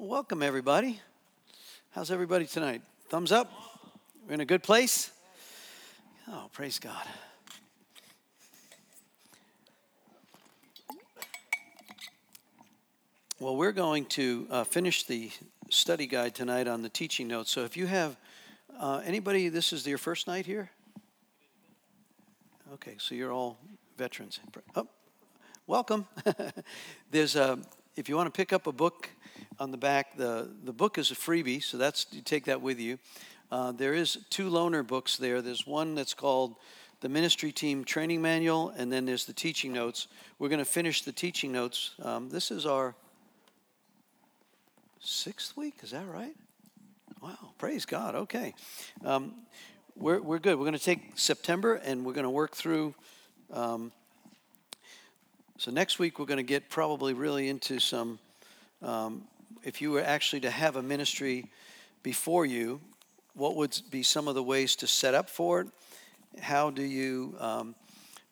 Welcome, everybody. How's everybody tonight? Thumbs up? We're in a good place? Oh, praise God. Well, we're going to uh, finish the study guide tonight on the teaching notes. So if you have uh, anybody, this is your first night here? Okay, so you're all veterans. Oh, welcome. There's a, if you want to pick up a book, on the back. The, the book is a freebie, so that's you take that with you. Uh, there is two loaner books there. There's one that's called the Ministry Team Training Manual, and then there's the teaching notes. We're going to finish the teaching notes. Um, this is our sixth week, is that right? Wow, praise God. Okay. Um, we're, we're good. We're going to take September and we're going to work through. Um, so next week, we're going to get probably really into some um, if you were actually to have a ministry before you, what would be some of the ways to set up for it? How do you, um,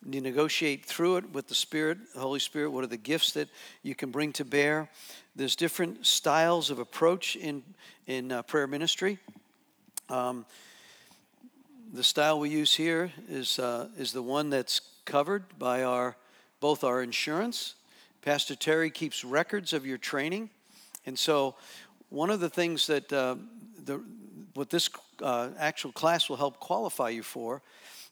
you negotiate through it with the Spirit, the Holy Spirit? What are the gifts that you can bring to bear? There's different styles of approach in in uh, prayer ministry. Um, the style we use here is uh, is the one that's covered by our both our insurance. Pastor Terry keeps records of your training. And so, one of the things that uh, the, what this uh, actual class will help qualify you for,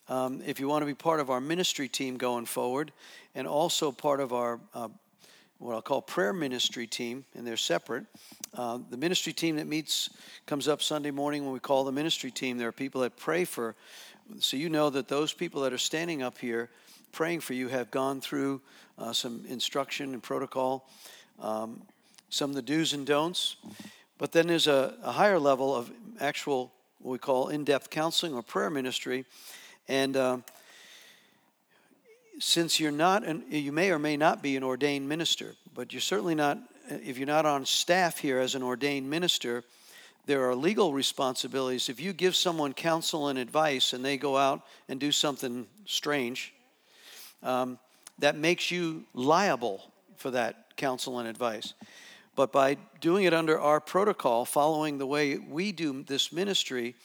um, if you want to be part of our ministry team going forward, and also part of our uh, what I'll call prayer ministry team, and they're separate. Uh, the ministry team that meets comes up Sunday morning when we call the ministry team. There are people that pray for, so you know that those people that are standing up here praying for you have gone through uh, some instruction and protocol. Um, some of the do's and don'ts. But then there's a, a higher level of actual, what we call in depth counseling or prayer ministry. And uh, since you're not, an, you may or may not be an ordained minister, but you're certainly not, if you're not on staff here as an ordained minister, there are legal responsibilities. If you give someone counsel and advice and they go out and do something strange, um, that makes you liable for that counsel and advice. But by doing it under our protocol, following the way we do this ministry,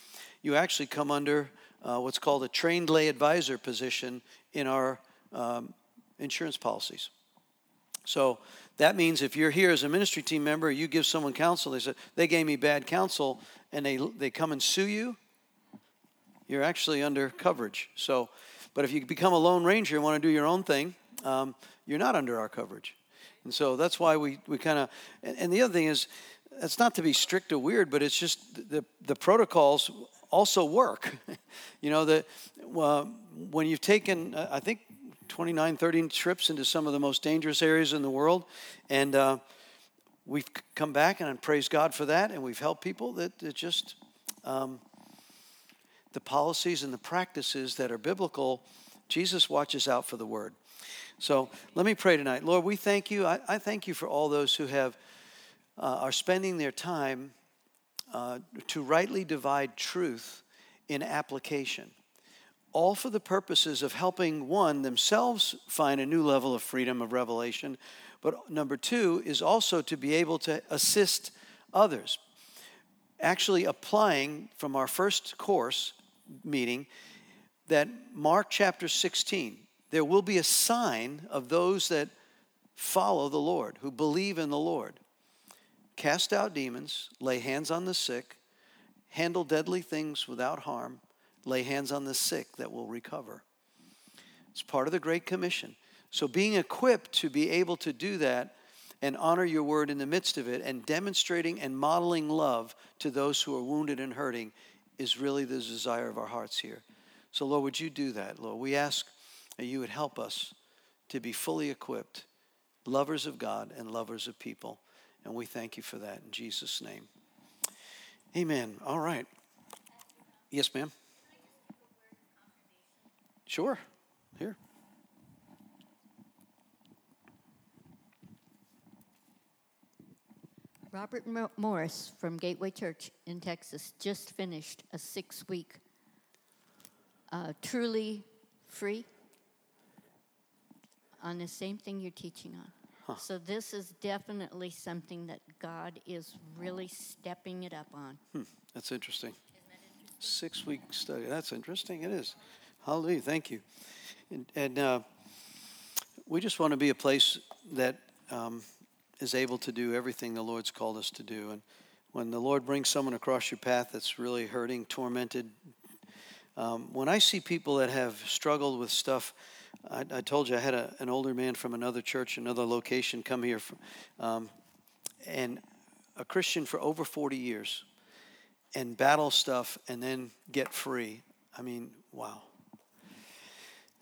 you actually come under uh, what's called a trained lay advisor position in our um, insurance policies. So that means if you're here as a ministry team member, you give someone counsel, they say, they gave me bad counsel, and they, they come and sue you, you're actually under coverage. So, but if you become a lone ranger and want to do your own thing, um, you're not under our coverage. And so that's why we, we kind of, and, and, the other thing is, it's not to be strict or weird, but it's just the, the protocols also work. you know, that uh, when you've taken, uh, I think, 29, 30 trips into some of the most dangerous areas in the world, and uh, we've come back and I praise God for that, and we've helped people that, just, um, the policies and the practices that are biblical, Jesus watches out for the word. So let me pray tonight. Lord, we thank you. I, I thank you for all those who have uh, are spending their time uh, to rightly divide truth in application, all for the purposes of helping one themselves find a new level of freedom of revelation, but number two is also to be able to assist others. Actually, applying from our first course meeting that Mark chapter 16 there will be a sign of those that follow the Lord, who believe in the Lord. Cast out demons, lay hands on the sick, handle deadly things without harm, lay hands on the sick that will recover. It's part of the Great Commission. So, being equipped to be able to do that and honor your word in the midst of it and demonstrating and modeling love to those who are wounded and hurting is really the desire of our hearts here. So, Lord, would you do that, Lord? We ask that you would help us to be fully equipped, lovers of God and lovers of people. And we thank you for that in Jesus' name. Amen. All right. Yes, ma'am. Sure. Here. Robert Morris from Gateway Church in Texas just finished a six week uh, truly free on the same thing you're teaching on. So this is definitely something that God is really stepping it up on. Hmm, that's interesting. Six week study. That's interesting. It is. Hallelujah. Thank you. And, and uh, we just want to be a place that um, is able to do everything the Lord's called us to do. And when the Lord brings someone across your path that's really hurting, tormented, um, when I see people that have struggled with stuff, I, I told you I had a, an older man from another church, another location, come here, from, um, and a Christian for over 40 years, and battle stuff and then get free. I mean, wow.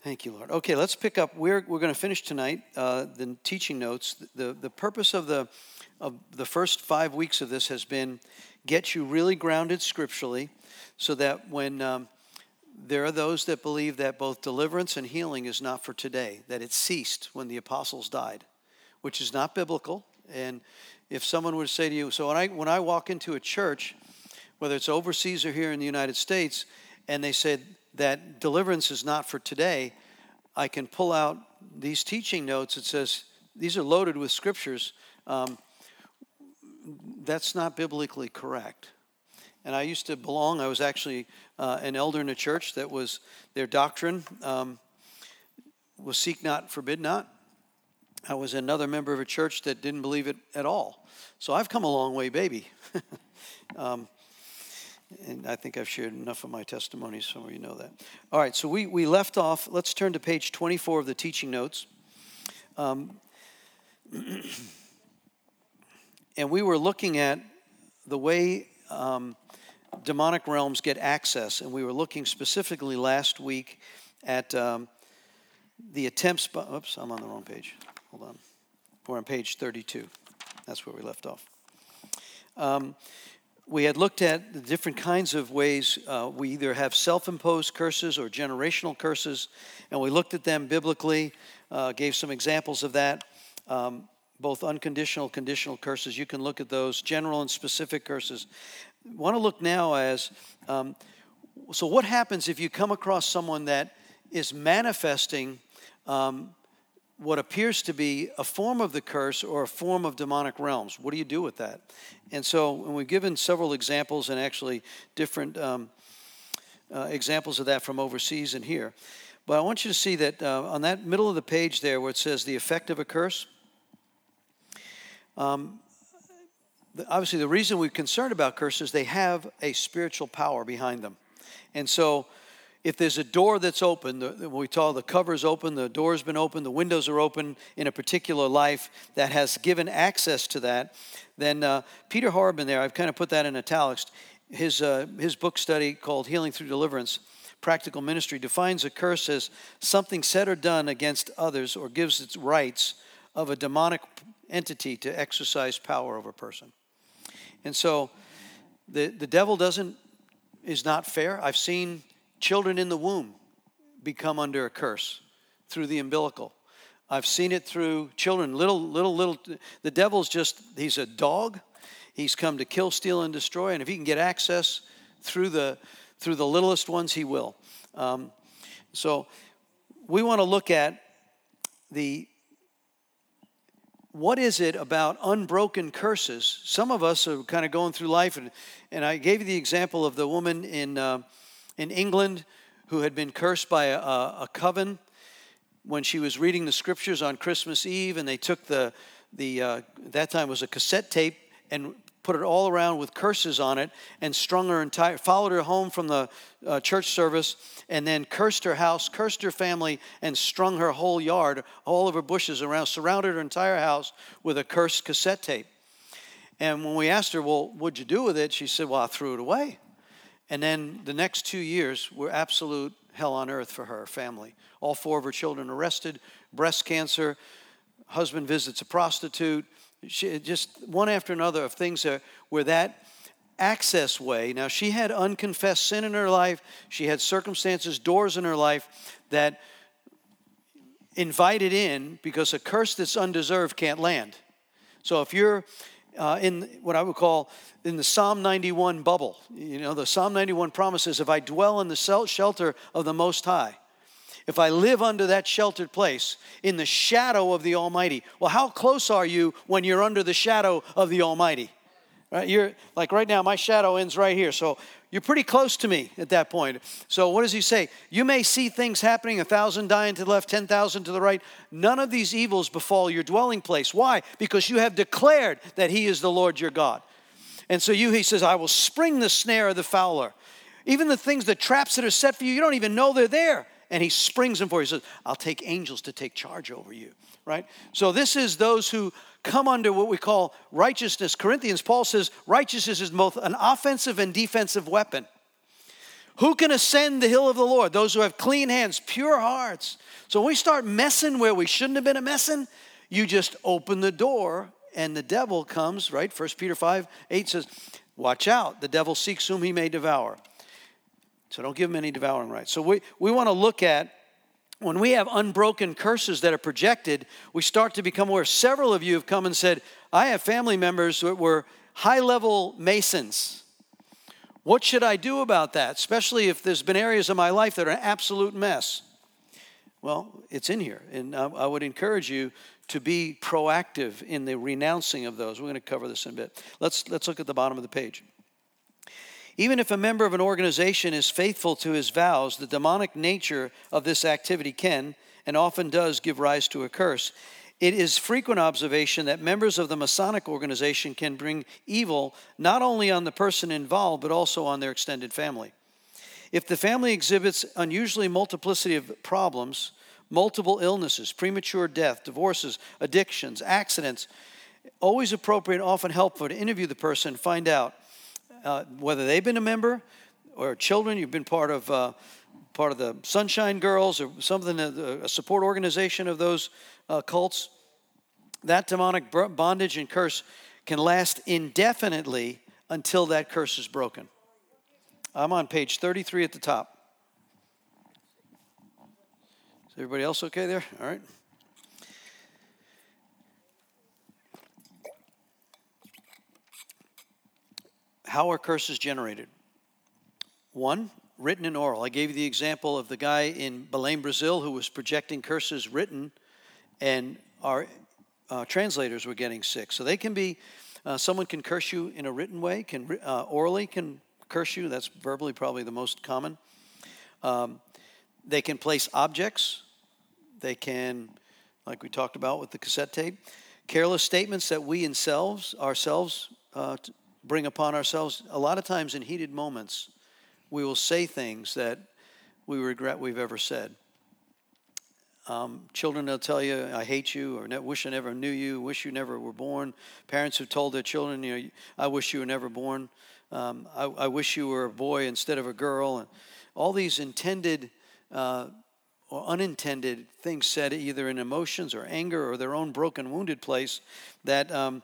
Thank you, Lord. Okay, let's pick up. We're, we're going to finish tonight uh, the teaching notes. The, the purpose of the, of the first five weeks of this has been get you really grounded scripturally so that when um, there are those that believe that both deliverance and healing is not for today, that it ceased when the apostles died, which is not biblical. And if someone would say to you, so when I, when I walk into a church, whether it's overseas or here in the United States, and they said that deliverance is not for today, I can pull out these teaching notes. It says these are loaded with scriptures. Um, that's not biblically correct. And I used to belong, I was actually uh, an elder in a church that was, their doctrine um, was seek not, forbid not. I was another member of a church that didn't believe it at all. So I've come a long way, baby. um, and I think I've shared enough of my testimonies, some of you know that. All right, so we, we left off. Let's turn to page 24 of the teaching notes. Um, and we were looking at the way um, demonic realms get access, and we were looking specifically last week at um, the attempts. By, oops, I'm on the wrong page. Hold on. We're on page 32. That's where we left off. Um, we had looked at the different kinds of ways uh, we either have self imposed curses or generational curses, and we looked at them biblically, uh, gave some examples of that. Um, both unconditional, conditional curses. You can look at those, general and specific curses. Want to look now as um, so, what happens if you come across someone that is manifesting um, what appears to be a form of the curse or a form of demonic realms? What do you do with that? And so, and we've given several examples and actually different um, uh, examples of that from overseas and here. But I want you to see that uh, on that middle of the page there where it says the effect of a curse, um, obviously, the reason we're concerned about curses, they have a spiritual power behind them. And so, if there's a door that's open, the, we call the cover's open, the door's been open, the windows are open in a particular life that has given access to that, then uh, Peter Horrobin there, I've kind of put that in italics, his, uh, his book study called Healing Through Deliverance, Practical Ministry, defines a curse as something said or done against others or gives its rights of a demonic entity to exercise power over a person. And so the, the devil doesn't is not fair. I've seen children in the womb become under a curse through the umbilical. I've seen it through children, little, little, little. The devil's just, he's a dog. He's come to kill, steal, and destroy. And if he can get access through the, through the littlest ones, he will. Um, so we want to look at the what is it about unbroken curses? Some of us are kind of going through life, and, and I gave you the example of the woman in, uh, in England who had been cursed by a, a, coven when she was reading the scriptures on Christmas Eve, and they took the, the uh, that time was a cassette tape and put it all around with curses on it and strung her entire followed her home from the uh, church service and then cursed her house cursed her family and strung her whole yard all of her bushes around surrounded her entire house with a cursed cassette tape. And when we asked her well what'd you do with it? she said well i threw it away. And then the next two years were absolute hell on earth for her family. All four of her children arrested breast cancer husband visits a prostitute she, just one after another of things that, where that access way. Now, she had unconfessed sin in her life, she had circumstances, doors in her life that invited in because a curse that's undeserved can't land. So if you're uh, in what I would call in the Psalm 91 bubble, you know, the Psalm 91 promises if I dwell in the shelter of the Most High, if I live under that sheltered place in the shadow of the Almighty. Well, how close are you when you're under the shadow of the Almighty? Right? You're like right now, my shadow ends right here. So you're pretty close to me at that point. So what does he say? You may see things happening, a thousand dying to the left, ten thousand to the right. None of these evils befall your dwelling place. Why? Because you have declared that he is the Lord your God. And so you, he says, I will spring the snare of the fowler. Even the things, the traps that are set for you, you don't even know they're there. And he springs them for. He says, I'll take angels to take charge over you. Right? So this is those who come under what we call righteousness. Corinthians, Paul says righteousness is both an offensive and defensive weapon. Who can ascend the hill of the Lord? Those who have clean hands, pure hearts. So when we start messing where we shouldn't have been a messing, you just open the door and the devil comes, right? 1 Peter 5 8 says, Watch out, the devil seeks whom he may devour. So don't give them any devouring rights. So we, we want to look at when we have unbroken curses that are projected, we start to become aware. Several of you have come and said, I have family members that were high level Masons. What should I do about that, especially if there's been areas of my life that are an absolute mess? Well, it's in here, and I would encourage you to be proactive in the renouncing of those. We're going to cover this in a bit. Let's, let's look at the bottom of the page. Even if a member of an organization is faithful to his vows, the demonic nature of this activity can and often does give rise to a curse. It is frequent observation that members of the Masonic organization can bring evil not only on the person involved, but also on their extended family. If the family exhibits unusually multiplicity of problems, multiple illnesses, premature death, divorces, addictions, accidents, always appropriate, often helpful to interview the person, find out uh, whether they've been a member or children, you've been part of uh, part of the Sunshine Girls or something, a support organization of those uh, cults. That demonic bondage and curse can last indefinitely until that curse is broken. I'm on page 33 at the top. Is everybody else okay there? All right. How are curses generated? One, written and oral. I gave you the example of the guy in Belém, Brazil, who was projecting curses written, and our uh, translators were getting sick. So they can be, uh, someone can curse you in a written way, can uh, orally can curse you. That's verbally probably the most common. Um, they can place objects. They can, like we talked about with the cassette tape, careless statements that we ourselves ourselves uh, bring upon ourselves. A lot of times in heated moments, we will say things that we regret we've ever said. Um, children will tell you, I hate you, or wish I never knew you, wish you never were born. Parents have told their children, you know, I wish you were never born. Um, I, I, wish you were a boy instead of a girl. And all these intended uh, or unintended things said either in emotions or anger or their own broken, wounded place that, um,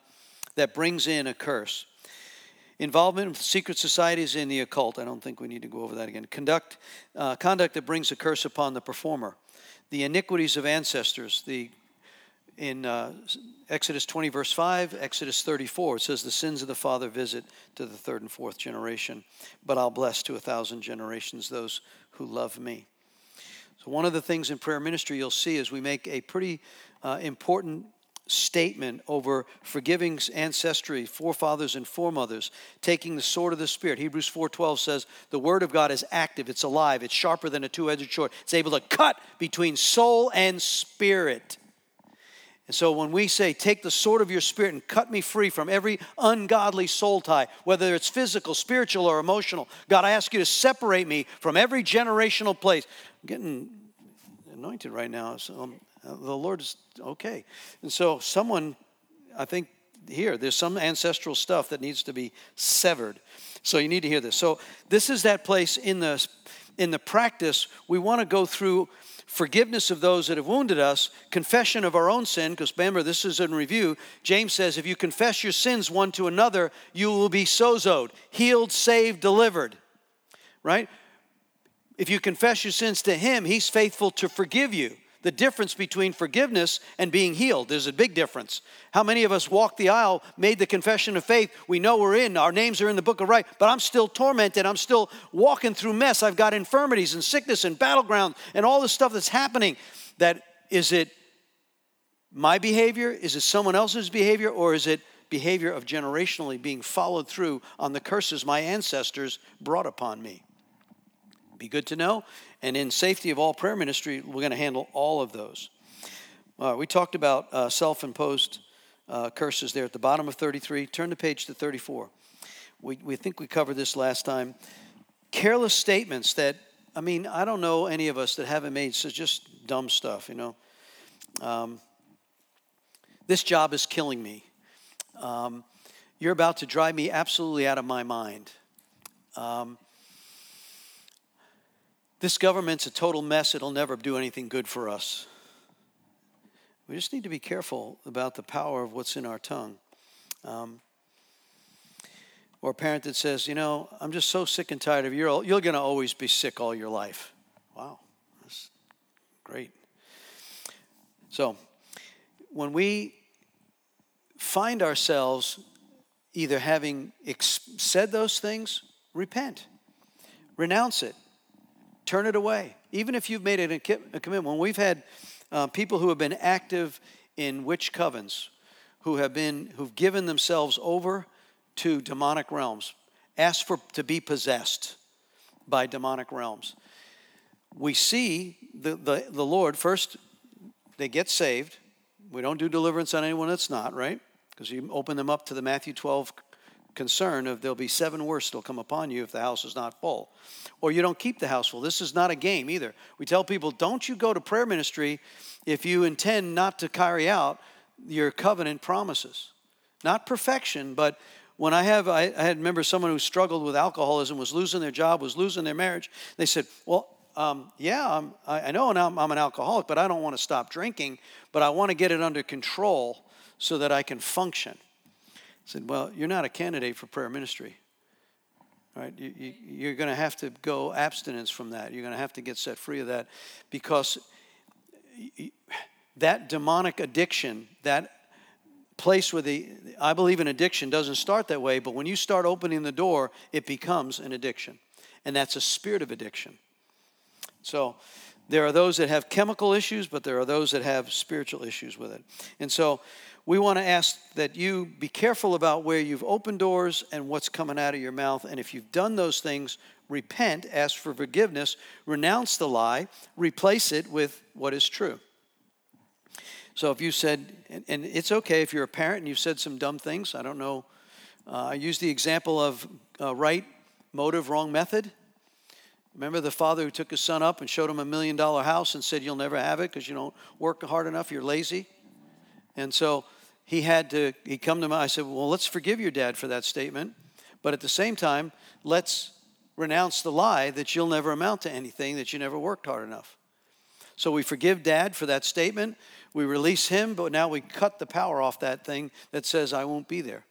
that brings in a curse. Involvement with secret societies in the occult. I don't think we need to go over that again. Conduct, uh, conduct that brings a curse upon the performer. The iniquities of ancestors. The in uh, Exodus 20, verse 5, Exodus 34, it says, The sins of the father visit to the third and fourth generation, but I'll bless to a thousand generations those who love me. So, one of the things in prayer ministry you'll see is we make a pretty uh, important statement over forgiving ancestry, forefathers and foremothers, taking the sword of the Spirit. Hebrews 4.12 says, the word of God is active, it's alive, it's sharper than a two-edged sword. It's able to cut between soul and spirit. And so when we say, take the sword of your spirit and cut me free from every ungodly soul tie, whether it's physical, spiritual, or emotional, God, I ask you to separate me from every generational place. I'm getting anointed right now. So I'm, the Lord is okay. And so, someone, I think here, there's some ancestral stuff that needs to be severed. So, you need to hear this. So, this is that place in the, in the practice. We want to go through forgiveness of those that have wounded us, confession of our own sin, because remember, this is in review. James says, if you confess your sins one to another, you will be sozoed, healed, saved, delivered. Right? If you confess your sins to him, he's faithful to forgive you. The difference between forgiveness and being healed. There's a big difference. How many of us walked the aisle, made the confession of faith? We know we're in, our names are in the book of right, but I'm still tormented. I'm still walking through mess. I've got infirmities and sickness and battleground and all the stuff that's happening. That is it my behavior? Is it someone else's behavior? Or is it behavior of generationally being followed through on the curses my ancestors brought upon me? Be good to know. And in safety of all prayer ministry, we're going to handle all of those. Uh, we talked about uh, self imposed uh, curses there at the bottom of 33. Turn the page to 34. We, we think we covered this last time. Careless statements that, I mean, I don't know any of us that haven't made so just dumb stuff, you know. Um, this job is killing me. Um, you're about to drive me absolutely out of my mind. Um, this government's a total mess. It'll never do anything good for us. We just need to be careful about the power of what's in our tongue. Um, or a parent that says, you know, I'm just so sick and tired of you. You're, going to always be sick all your life. Wow, that's great. So, when we find ourselves either having ex- said those things, repent, renounce it, turn it away. Even if you've made it a commitment. When we've had uh, people who have been active in witch covens, who have been who've given themselves over to demonic realms, asked for to be possessed by demonic realms. We see the, the, the Lord first, they get saved. We don't do deliverance on anyone that's not, right? Because you open them up to the Matthew 12 concern of there'll be seven worse that'll come upon you if the house is not full. Or you don't keep the house full. This is not a game either. We tell people, don't you go to prayer ministry if you intend not to carry out your covenant promises. Not perfection, but when I have, I, I had remember someone who struggled with alcoholism, was losing their job, was losing their marriage. They said, well, um, yeah, I'm, I know I'm, I'm an alcoholic, but I don't want to stop drinking, but I want to get it under control so that I can function. Said, Well, you're not a candidate for prayer ministry. Right? You, you're going to have to go abstinence from that. You're going to have to get set free of that because that demonic addiction, that place where the, I believe an addiction doesn't start that way, but when you start opening the door, it becomes an addiction. And that's a spirit of addiction. So there are those that have chemical issues, but there are those that have spiritual issues with it. And so we want to ask that you be careful about where you've opened doors and what's coming out of your mouth. And if you've done those things, repent, ask for forgiveness, renounce the lie, replace it with what is true. So if you said, and, it's okay if you're a parent and you've said some dumb things, I don't know. Uh, I use the example of uh, right motive, wrong method. Remember the father who took his son up and showed him a million dollar house and said, You'll never have it because you don't work hard enough, you're lazy? And so he had to, he come to me, I said, well, let's forgive your dad for that statement. But at the same time, let's renounce the lie that you'll never amount to anything, that you never worked hard enough. So we forgive dad for that statement. We release him, but now we cut the power off that thing that says, I won't be there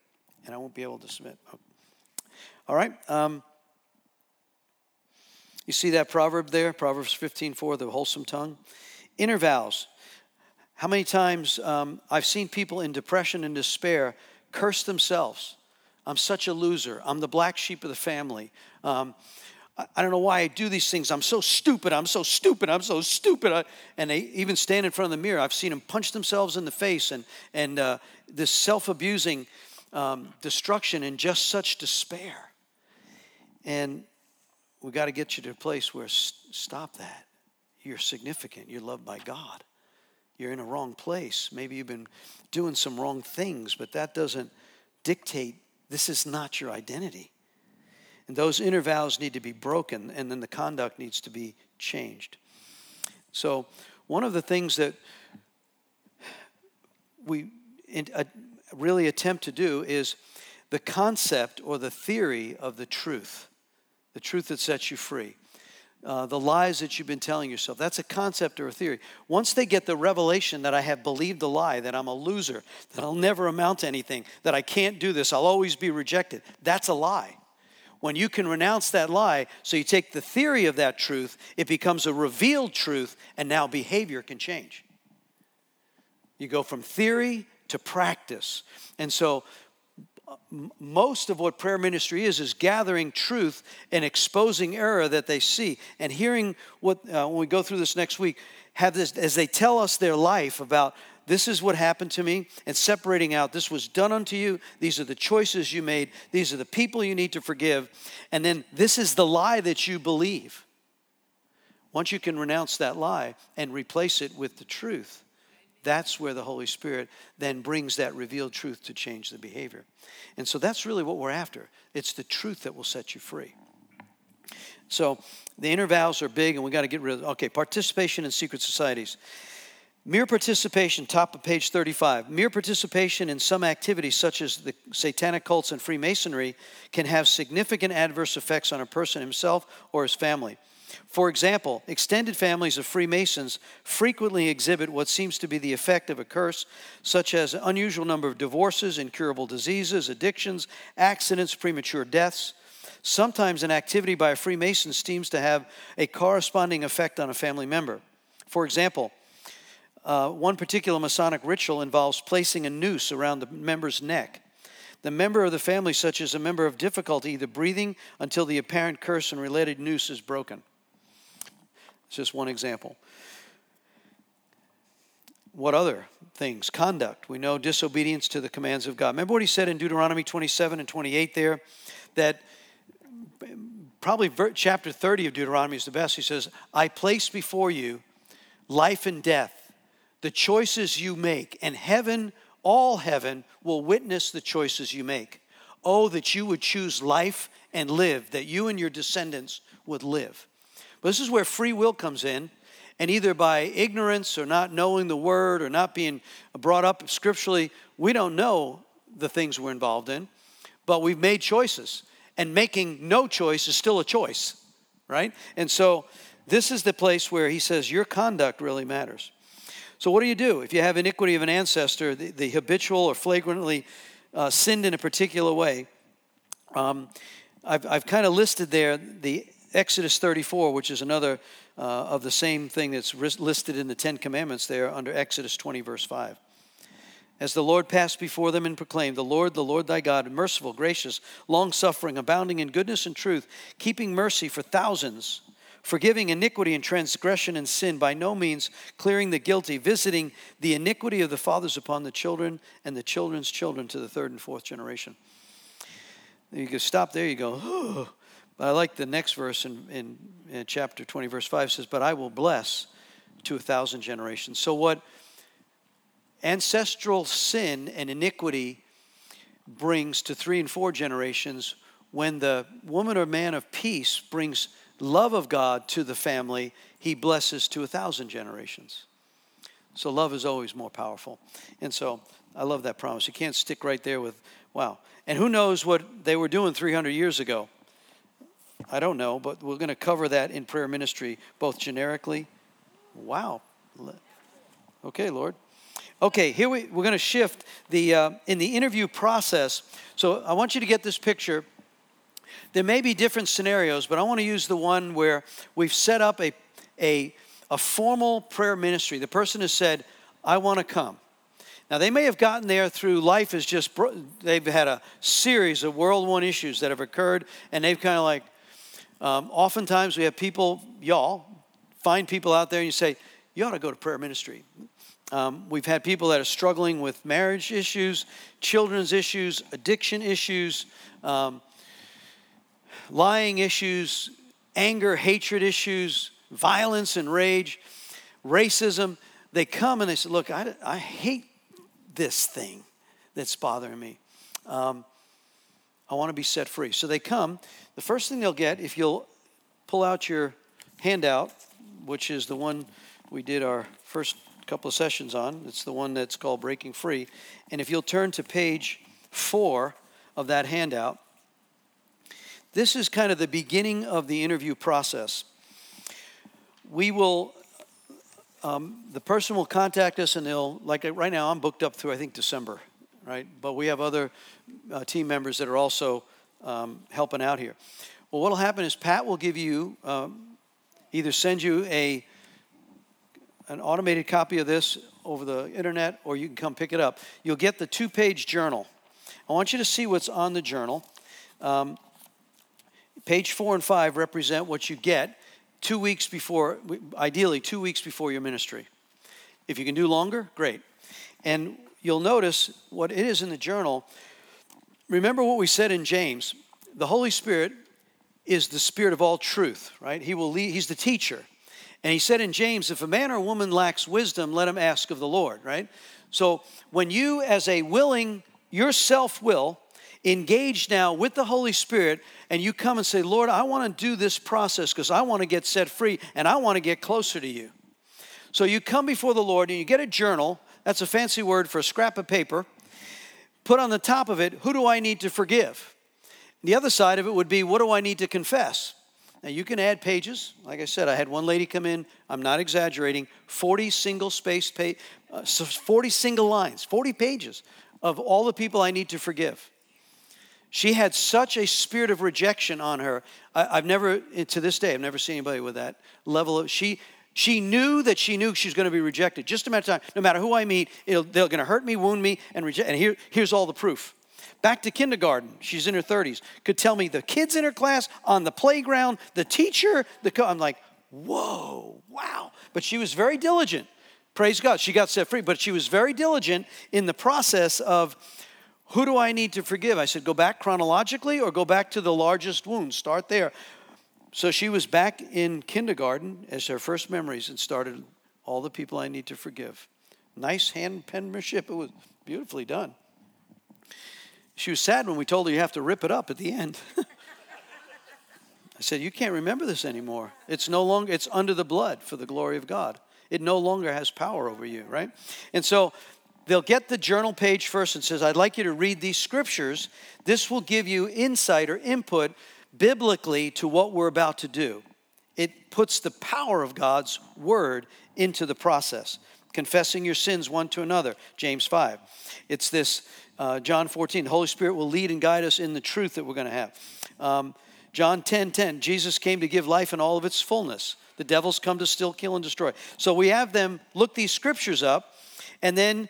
and I won't be able to submit. All right. Um, you see that proverb there, Proverbs 15 4, the wholesome tongue? Inner vows. How many times um, I've seen people in depression and despair curse themselves. I'm such a loser. I'm the black sheep of the family. Um, I, don't know why I do these things. I'm so stupid. I'm so stupid. I'm so stupid. I, and they even stand in front of the mirror. I've seen them punch themselves in the face and, and uh, this self abusing um, destruction and just such despair. And we got to get you to a place where stop that. You're significant. You're loved by God you're in a wrong place. Maybe you've been doing some wrong things, but that doesn't dictate this is not your identity. And those inner vows need to be broken, and then the conduct needs to be changed. So, one of the things that we uh, really attempt to do is the concept or the theory of the truth, the truth that sets you free uh, the lies that you've been telling yourself. That's a concept or a theory. Once they get the revelation that I have believed the lie, that I'm a loser, that I'll never amount to anything, that I can't do this, I'll always be rejected, that's a lie. when you can renounce that lie, so you take the theory of that truth, it becomes a revealed truth, and now behavior can change. You go from theory to practice. And so, most of what prayer ministry is is gathering truth and exposing error that they see and hearing what uh, when we go through this next week have this as they tell us their life about this is what happened to me, and separating out this was done unto you. These are the choices you made. These are the people you need to forgive. And then this is the lie that you believe. Once you can renounce that lie and replace it with the truth, that's where the Holy Spirit then brings that revealed truth to change the behavior. And so that's really what we're after. It's the truth that will set you free. So the inner vows are big, and we got to get rid of. Okay, participation in secret societies. Mere participation, top of page 35, mere participation in some activities such as the satanic cults and Freemasonry can have significant adverse effects on a person himself or his family. For example, extended families of Freemasons frequently exhibit what seems to be the effect of a curse, such as an unusual number of divorces, incurable diseases, addictions, accidents, premature deaths. Sometimes an activity by a Freemason seems to have a corresponding effect on a family member. For example, uh, one particular Masonic ritual involves placing a noose around the member's neck. The member of the family, such as a member of difficulty, either breathing until the apparent curse and related noose is broken. It's just one example. What other things? Conduct. We know disobedience to the commands of God. Remember what he said in Deuteronomy 27 and 28 there? That probably chapter 30 of Deuteronomy is the best. He says, I place before you life and death the choices you make, and heaven, all heaven, will witness the choices you make. Oh, that you would choose life and live, that you and your descendants would live. But this is where free will comes in, and either by ignorance or not knowing the word or not being brought up scripturally, we don't know the things we're involved in, but we've made choices. And making no choice is still a choice, right? And so this is the place where he says your conduct really matters. So, what do you do if you have iniquity of an ancestor, the, the habitual or flagrantly uh, sinned in a particular way? Um, I've, I've kind of listed there the Exodus 34, which is another uh, of the same thing that's listed in the Ten Commandments there under Exodus 20, verse 5. As the Lord passed before them and proclaimed, The Lord, the Lord thy God, merciful, gracious, long suffering, abounding in goodness and truth, keeping mercy for thousands forgiving iniquity and transgression and sin, by no means clearing the guilty, visiting the iniquity of the fathers upon the children and the children's children to the third and fourth generation. You can stop there, you go, oh. But I like the next verse in, in, in chapter 20, verse 5 says, But I will bless to a thousand generations. So, what ancestral sin and iniquity brings to three and four generations, when the woman or man of peace brings love of God to the family, he blesses to a thousand generations. So love is always more powerful. And so I love that promise. You can't stick right there with, wow. And who knows what they were doing 300 years ago? I don't know, but we're going to cover that in prayer ministry, both generically. Wow. Okay, Lord. Okay, here we, we're going to shift the uh, in the interview process. So I want you to get this picture. There may be different scenarios, but I want to use the one where we've set up a, a, a formal prayer ministry. The person has said, I want to come. Now, they may have gotten there through life has just, they've had a series of World War issues that have occurred, and they've kind of like, um, oftentimes we have people, y'all, find people out there and you say, you ought to go to prayer ministry. Um, we've had people that are struggling with marriage issues, children's issues, addiction issues, um, lying issues, anger, hatred issues, violence and rage, racism, they come and they say, Look, I, I hate this thing that's bothering me. Um, I want to be set free. So they come. The first thing they'll get, if you'll pull out your handout, which is the one we did our first couple of sessions on, it's the one that's called Breaking Free. And if you'll turn to page four of that handout, this is kind of the beginning of the interview process. We will, um, the person will contact us and they'll, like right now, I'm booked up through, I think, December, right? But we have other uh, team members that are also um, helping out here. Well, what will happen is Pat will give you um, either send you a an automated copy of this over the internet, or you can come pick it up. You'll get the two-page journal. I want you to see what's on the journal. Um, page four and five represent what you get two weeks before, ideally two weeks before your ministry. If you can do longer, great. And you'll notice what it is in the journal. Remember what we said in James the Holy Spirit is the Spirit of all truth, right? He will lead, He's the teacher. And he said in James, if a man or woman lacks wisdom, let him ask of the Lord, right? So when you, as a willing, your self will, engage now with the Holy Spirit, and you come and say, Lord, I want to do this process because I want to get set free and I want to get closer to you. So you come before the Lord and you get a journal. That's a fancy word for a scrap of paper. Put on the top of it, who do I need to forgive? The other side of it would be, what do I need to confess? Now you can add pages. Like I said, I had one lady come in, I'm not exaggerating, 40 single spaced page, uh, 40 single lines, 40 pages of all the people I need to forgive. She had such a spirit of rejection on her. I, have never, to this day, I've never seen anybody with that level of. She she knew that she knew she was going to be rejected. Just a matter of time. No matter who I meet, they're going to hurt me, wound me, and reject. And here, here's all the proof. Back to kindergarten. She's in her 30s. Could tell me the kids in her class, on the playground, the teacher. The co- I'm like, whoa, wow. But she was very diligent. Praise God. She got set free, but she was very diligent in the process of who do I need to forgive? I said, go back chronologically or go back to the largest wound. Start there. So she was back in kindergarten as her first memories and started all the people I need to forgive. Nice hand penmanship. It was beautifully done. She was sad when we told her you have to rip it up at the end. I said, You can't remember this anymore. It's no longer, it's under the blood for the glory of God. It no longer has power over you, right? And so they'll get the journal page first and says, I'd like you to read these scriptures. This will give you insight or input biblically to what we're about to do. It puts the power of God's word into the process. Confessing your sins one to another, James 5. It's this, uh, John 14, the Holy Spirit will lead and guide us in the truth that we're going to have. Um, John 10 10, Jesus came to give life in all of its fullness. The devil's come to steal, kill, and destroy. So we have them look these scriptures up and then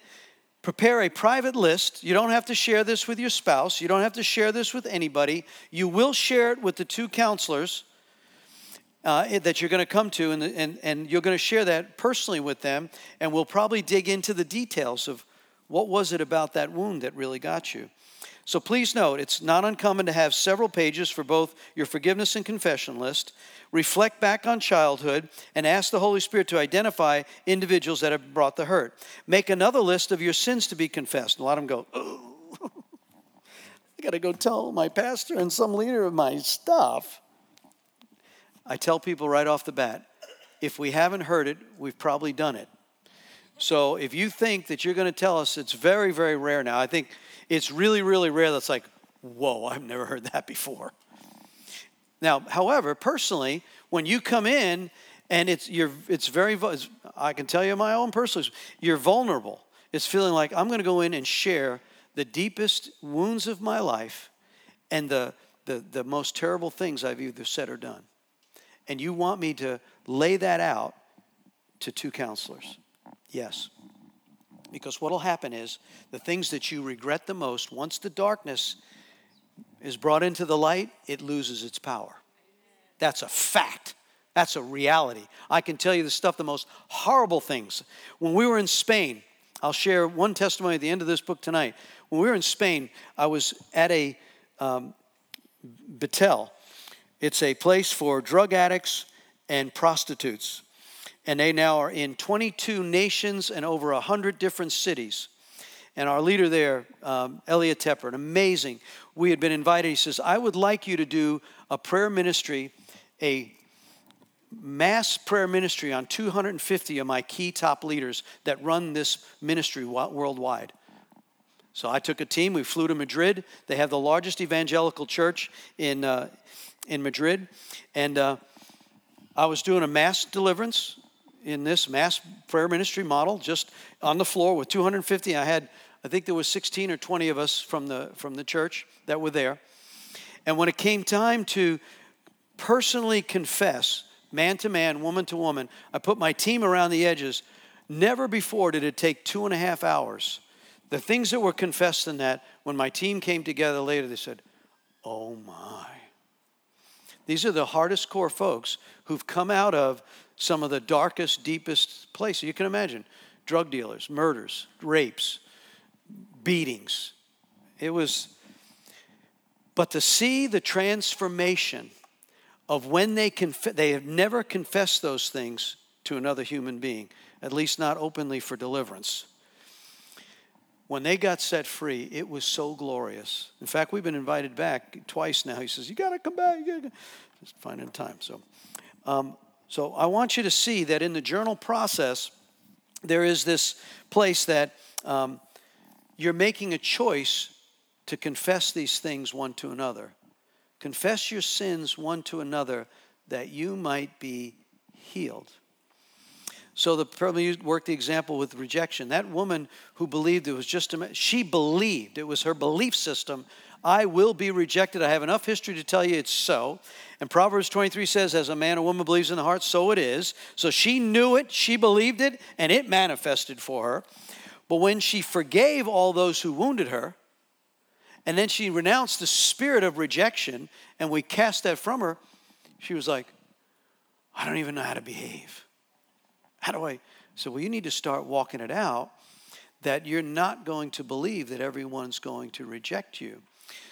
prepare a private list. You don't have to share this with your spouse, you don't have to share this with anybody. You will share it with the two counselors. Uh, that you're going to come to, and, and, and you're going to share that personally with them, and we'll probably dig into the details of what was it about that wound that really got you. So please note, it's not uncommon to have several pages for both your forgiveness and confession list. Reflect back on childhood and ask the Holy Spirit to identify individuals that have brought the hurt. Make another list of your sins to be confessed. A lot of them go, oh, I got to go tell my pastor and some leader of my stuff. I tell people right off the bat if we haven't heard it, we've probably done it. So if you think that you're going to tell us, it's very, very rare now. I think it's really, really rare that's like, whoa, I've never heard that before. Now, however, personally, when you come in and it's you're it's very I can tell you my own personal you're vulnerable. It's feeling like I'm going to go in and share the deepest wounds of my life and the, the the most terrible things I've either said or done. And you want me to lay that out to two counselors. Yes. Because what will happen is the things that you regret the most, once the darkness is brought into the light, it loses its power. That's a fact. That's a reality. I can tell you the stuff, the most horrible things. When we were in Spain, I'll share one testimony at the end of this book tonight. When we were in Spain, I was at a um. It's a place for drug addicts and prostitutes and they now are in 22 nations and over 100 different cities. And our leader there, um, Elliot Tepper, an amazing, we had been invited. He says, I would like you to do a prayer ministry, a mass prayer ministry on 250 of my key top leaders that run this ministry worldwide. So I took a team, we flew to Madrid. They have the largest evangelical church in, uh, in Madrid. And uh, I was doing a mass deliverance in this mass prayer ministry model, just on the floor with 250. I had, I think there was 16 or 20 of us from the from the church that were there, And when it came time to personally confess, man to man, woman to woman, I put my team around the edges. Never before did it take two and a half hours. The things that were confessed in that, when my team came together later, they said, Oh my. These are the hardest core folks who've come out of some of the darkest, deepest places. You can imagine drug dealers, murders, rapes, beatings. It was, but to see the transformation of when they conf- they have never confessed those things to another human being, at least not openly for deliverance. When they got set free, it was so glorious. In fact, we've been invited back twice now. He says, "You got to come back." Just finding time. So, um, so I want you to see that in the journal process, there is this place that um, you're making a choice to confess these things one to another. Confess your sins one to another that you might be healed. So the probably worked the example with rejection. That woman who believed it was just a she believed it was her belief system. I will be rejected. I have enough history to tell you it's so. And Proverbs 23 says, as a man or woman believes in the heart, so it is. So she knew it, she believed it, and it manifested for her. But when she forgave all those who wounded her, and then she renounced the spirit of rejection, and we cast that from her, she was like, I don't even know how to behave. How do I? So, well, you need to start walking it out that you're not going to believe that everyone's going to reject you.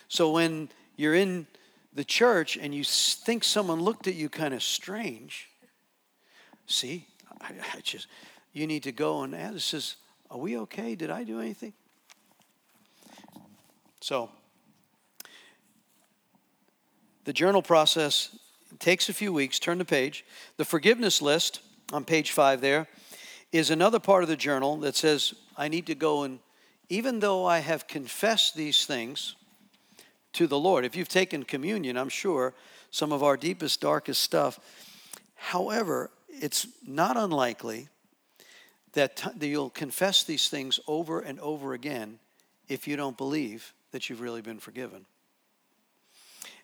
So, when you're in the church and you think someone looked at you kind of strange, see, I, I just, you need to go and ask, says, Are we okay? Did I do anything? So, the journal process takes a few weeks. Turn the page. The forgiveness list on page five there is another part of the journal that says, I need to go and, even though I have confessed these things to the Lord, if you've taken communion, I'm sure some of our deepest, darkest stuff. However, it's not unlikely that, t- that you'll confess these things over and over again if you don't believe that you've really been forgiven.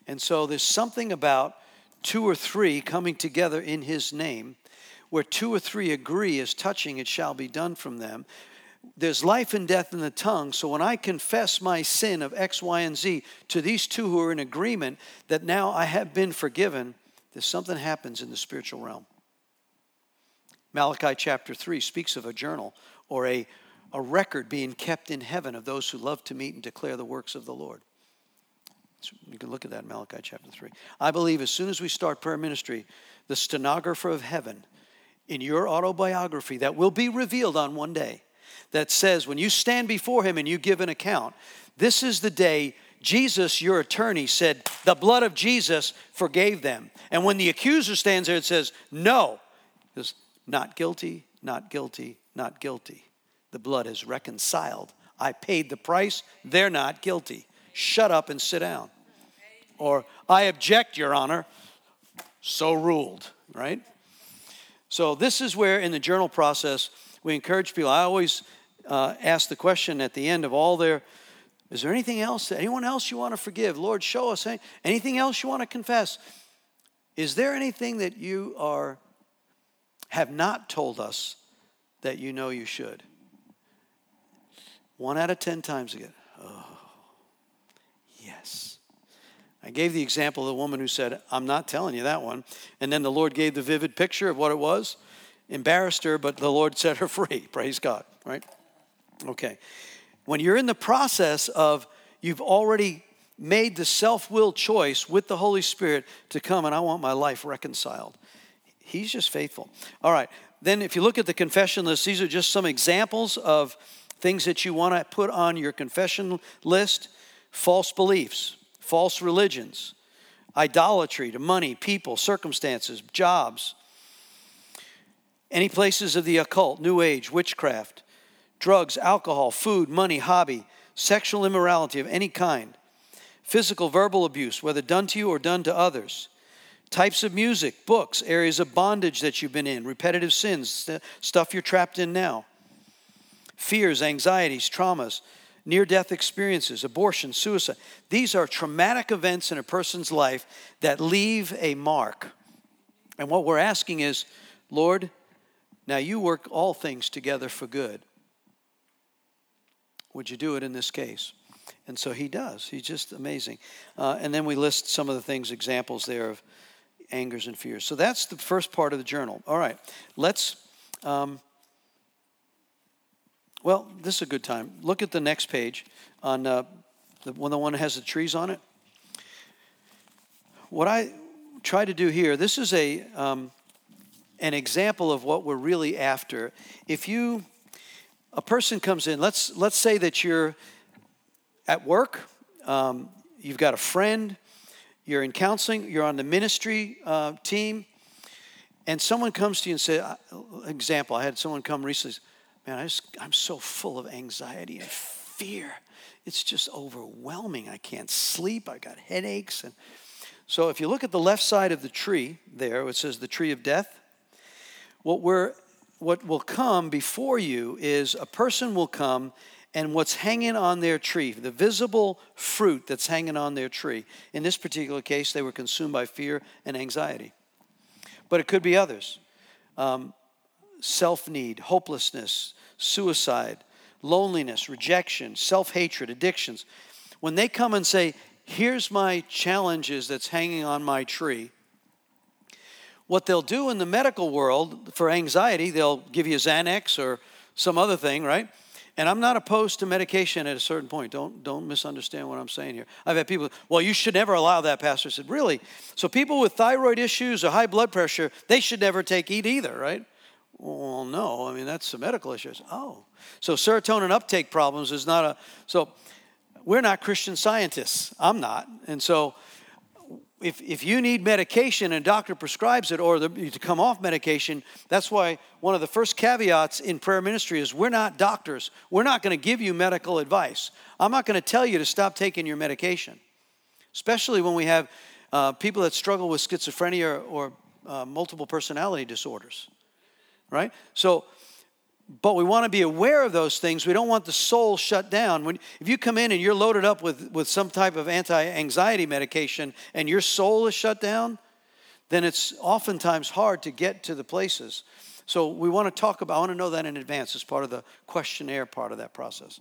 And so there's something about two or three coming together in his name, where two or three agree as touching, it shall be done from them. There's life and death in the tongue. So when I confess my sin of X, Y, and Z to these two who are in agreement that now I have been forgiven, there's something happens in the spiritual realm. Malachi chapter 3 speaks of a journal or a a record being kept in heaven of those who love to meet and declare the works of the Lord. So you can look at that in Malachi chapter 3. I believe as soon as we start prayer ministry, the stenographer of heaven in your autobiography that will be revealed on one day that says when you stand before him and you give an account, this is the day Jesus, your attorney, said, The blood of Jesus forgave them. And when the accuser stands there, it says, No. It's not guilty, not guilty, not guilty. The blood is reconciled. I paid the price. They're not guilty. Shut up and sit down. Or, I object, Your Honor. So ruled, right? So, this is where in the journal process we encourage people. I always uh, ask the question at the end of all their is there anything else, anyone else you want to forgive? Lord, show us anything else you want to confess. Is there anything that you are have not told us that you know you should? One out of 10 times again. Oh. I gave the example of the woman who said, I'm not telling you that one. And then the Lord gave the vivid picture of what it was, embarrassed her, but the Lord set her free. Praise God, right? Okay. When you're in the process of, you've already made the self will choice with the Holy Spirit to come and I want my life reconciled. He's just faithful. All right. Then, if you look at the confession list, these are just some examples of things that you want to put on your confession list false beliefs, false religions, idolatry to money, people, circumstances, jobs, any places of the occult, new age, witchcraft, drugs, alcohol, food, money, hobby, sexual immorality of any kind, physical, verbal abuse, whether done to you or done to others. Types of music, books, areas of bondage that you've been in, repetitive sins, stuff you're trapped in now fears, anxieties, traumas, near death experiences, abortion, suicide. These are traumatic events in a person's life that leave a mark. And what we're asking is, Lord, now you work all things together for good. Would you do it in this case? And so he does. He's just amazing. Uh, and then we list some of the things, examples there of angers and fears. So that's the first part of the journal. All right, let's. Um, well, this is a good time. Look at the next page on uh, the, when the one that has the trees on it. What I try to do here, this is a um, an example of what we're really after. If you a person comes in, let's let's say that you're at work, um, you've got a friend, you're in counseling, you're on the ministry uh, team, and someone comes to you and say, uh, example, I had someone come recently, man, I just, I'm so full of anxiety and fear. It's just overwhelming. I can't sleep. I got headaches. And so if you look at the left side of the tree there, it says the tree of death. What we're what will come before you is a person will come and what's hanging on their tree, the visible fruit that's hanging on their tree. In this particular case, they were consumed by fear and anxiety. But it could be others um, self need, hopelessness, suicide, loneliness, rejection, self hatred, addictions. When they come and say, Here's my challenges that's hanging on my tree, what they'll do in the medical world for anxiety, they'll give you Xanax or some other thing, right? And I'm not opposed to medication at a certain point. Don't, don't misunderstand what I'm saying here. I've had people, well, you should never allow that, Pastor. Said, really? So people with thyroid issues or high blood pressure, they should never take EAT either, right? Well, no. I mean, that's a medical issue. Oh. So serotonin uptake problems is not a, so we're not Christian scientists. I'm not. And so if, if you need medication and doctor prescribes it or the, to come off medication, that's why one of the first caveats in prayer ministry is we're not doctors. We're not going to give you medical advice. I'm not going to tell you to stop taking your medication, especially when we have uh, people that struggle with schizophrenia or, or uh, multiple personality disorders, right? So but we want to be aware of those things. We don't want the soul shut down. When, if you come in and you're loaded up with, with some type of anti anxiety medication and your soul is shut down, then it's oftentimes hard to get to the places. So we want to talk about, I want to know that in advance as part of the questionnaire part of that process.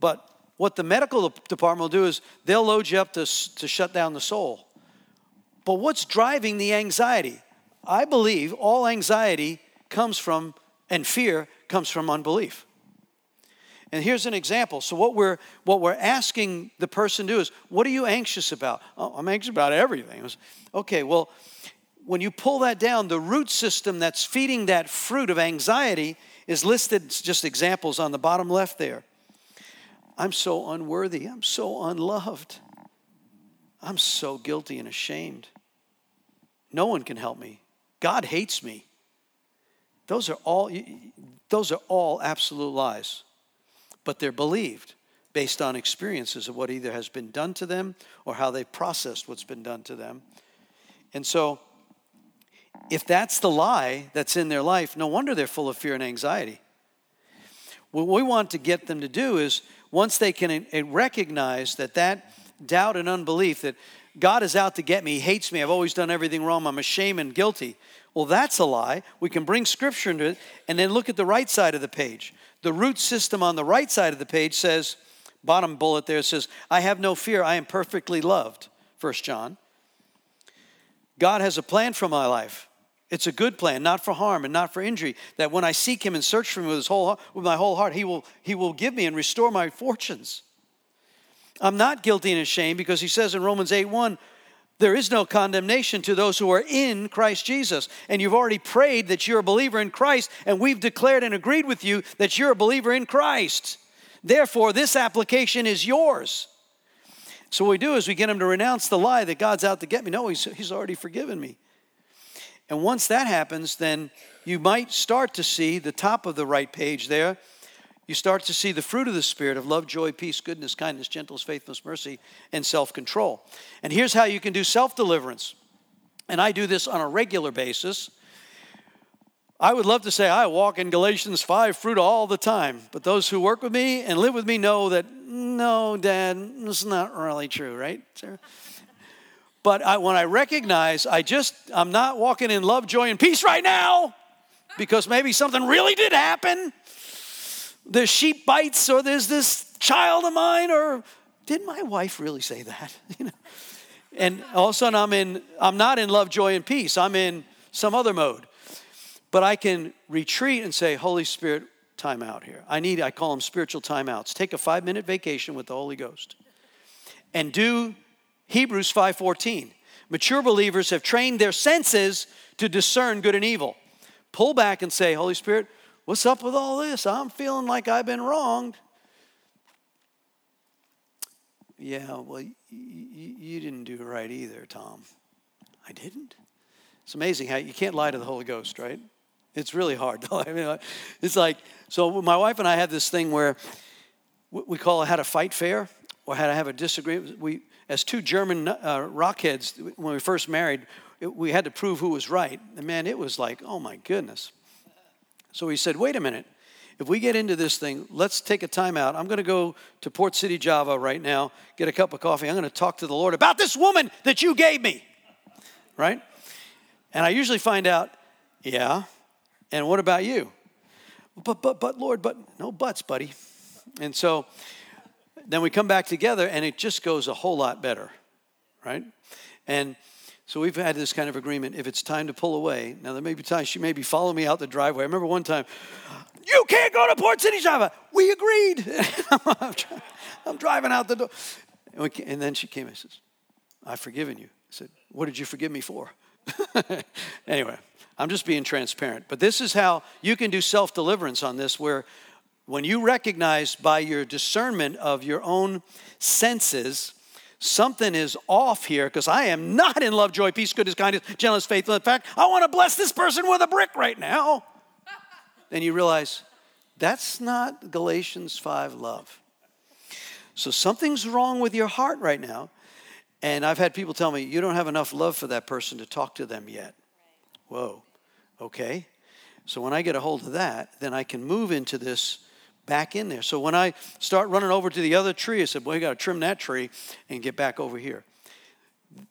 But what the medical department will do is they'll load you up to, to shut down the soul. But what's driving the anxiety? I believe all anxiety comes from, and fear comes from unbelief. And here's an example. So what we're what we're asking the person to do is, what are you anxious about? Oh, I'm anxious about everything. Was, okay, well, when you pull that down, the root system that's feeding that fruit of anxiety is listed just examples on the bottom left there. I'm so unworthy. I'm so unloved. I'm so guilty and ashamed. No one can help me. God hates me. Those are all those are all absolute lies, but they're believed based on experiences of what either has been done to them or how they processed what's been done to them. And so, if that's the lie that's in their life, no wonder they're full of fear and anxiety. What we want to get them to do is once they can uh, recognize that that doubt and unbelief that God is out to get me, he hates me, I've always done everything wrong, I'm ashamed and guilty. Well, that's a lie. We can bring scripture into it and then look at the right side of the page. The root system on the right side of the page says, bottom bullet there says, I have no fear, I am perfectly loved. First John. God has a plan for my life. It's a good plan, not for harm and not for injury. That when I seek Him and search for Him with, his whole, with my whole heart, He will, he will give me and restore my fortunes. I'm not guilty and ashamed because He says in Romans 8 1, there is no condemnation to those who are in Christ Jesus. And you've already prayed that you're a believer in Christ, and we've declared and agreed with you that you're a believer in Christ. Therefore, this application is yours. So, what we do is we get him to renounce the lie that God's out to get me. No, He's, he's already forgiven me. And once that happens, then you might start to see the top of the right page there you start to see the fruit of the Spirit of love, joy, peace, goodness, kindness, gentleness, faithfulness, mercy, and self control. And here's how you can do self deliverance. And I do this on a regular basis. I would love to say I walk in Galatians 5 fruit all the time, but those who work with me and live with me know that no, Dad, it's not really true, right? But I, when I recognize I just, I'm not walking in love, joy, and peace right now because maybe something really did happen. The sheep bites, or there's this child of mine, or did my wife really say that? You know? And all of a sudden I'm in, I'm not in love, joy, and peace. I'm in some other mode. But I can retreat and say, Holy Spirit, time out here. I need, I call them spiritual timeouts. Take a five minute vacation with the Holy Ghost. And do Hebrews 5:14. Mature believers have trained their senses to discern good and evil. Pull back and say, Holy Spirit, what's up with all this? I'm feeling like I've been wronged. Yeah, well, you, you didn't do right either, Tom. I didn't. It's amazing how you can't lie to the Holy Ghost, right? It's really hard. I mean, it's like so. My wife and I had this thing where we call it how to fight fair or how to have a disagreement. We, as two German uh, rockheads, when we first married, it, we had to prove who was right. And man, it was like, oh my goodness. So he said, wait a minute. If we get into this thing, let's take a time out. I'm going to go to Port City, Java right now, get a cup of coffee. I'm going to talk to the Lord about this woman that you gave me. Right? And I usually find out, yeah. And what about you? But, but, but, Lord, but, no buts, buddy. And so then we come back together and it just goes a whole lot better, right? And so we've had this kind of agreement. If it's time to pull away, now there may be times she may be following me out the driveway. I remember one time, you can't go to Port City, Java. We agreed. I'm driving out the door. And, and then she came and says, I've forgiven you. I said, What did you forgive me for? anyway, I'm just being transparent. But this is how you can do self deliverance on this, where when you recognize by your discernment of your own senses, something is off here because I am not in love, joy, peace, goodness, kindness, gentleness, faithfulness. In fact, I want to bless this person with a brick right now. then you realize that's not Galatians 5 love. So something's wrong with your heart right now. And I've had people tell me, you don't have enough love for that person to talk to them yet. Whoa, okay. So when I get a hold of that, then I can move into this back in there. So when I start running over to the other tree, I said, "Boy, you got to trim that tree and get back over here."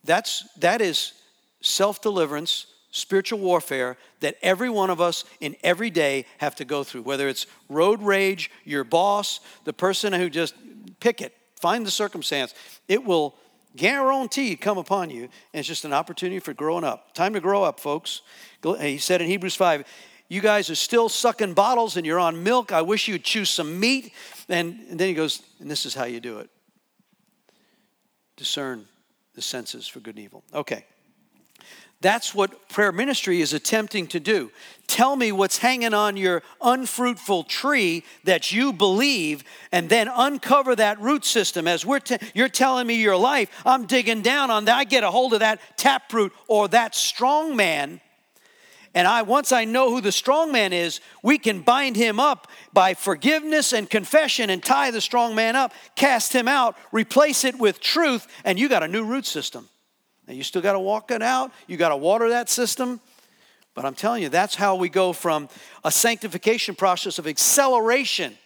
That's that is self-deliverance, spiritual warfare that every one of us in every day have to go through. Whether it's road rage, your boss, the person who just pick it, find the circumstance, it will guaranteed come upon you. And it's just an opportunity for growing up. Time to grow up, folks. He said in Hebrews 5, you guys are still sucking bottles and you're on milk. I wish you'd choose some meat. And, and then he goes, and this is how you do it discern the senses for good and evil. Okay. That's what prayer ministry is attempting to do. Tell me what's hanging on your unfruitful tree that you believe, and then uncover that root system. As we're you're telling me your life, I'm digging down on that. I get a hold of that taproot or that strong man and I once I know who the strong man is, we can bind him up by forgiveness and confession and tie the strong man up, cast him out, replace it with truth, and you got a new root system. Now you still got to walk it out, you got to water that system. But I'm telling you, that's how we go from a sanctification process of acceleration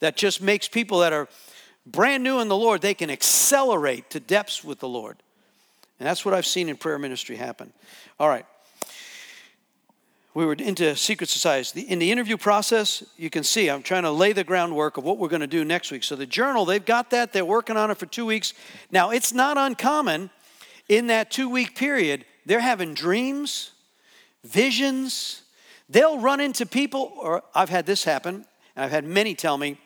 that just makes people that are brand new in the Lord, they can accelerate to depths with the Lord. And that's what I've seen in prayer ministry happen. All right we were into secret societies. In the interview process, you can see I'm trying to lay the groundwork of what we're going to do next week. So the journal, they've got that. They're working on it for two weeks. Now, it's not uncommon in that two week period, they're having dreams, visions. They'll run into people, or I've had this happen, and I've had many tell me,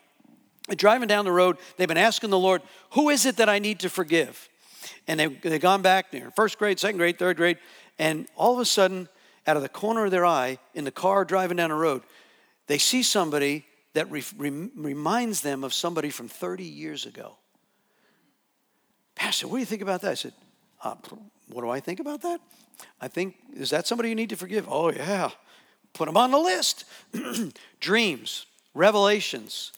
driving down the road, they've been asking the Lord, who is it that I need to forgive? And they've, they've gone back, they're in first grade, second grade, third grade, and all of a sudden, out of the corner of their eye in the car driving down the road, they see somebody that re- re- reminds them of somebody from 30 years ago. Pastor, what do you think about that? I said, uh, What do I think about that? I think, is that somebody you need to forgive? Oh, yeah. Put them on the list. Dreams, revelations,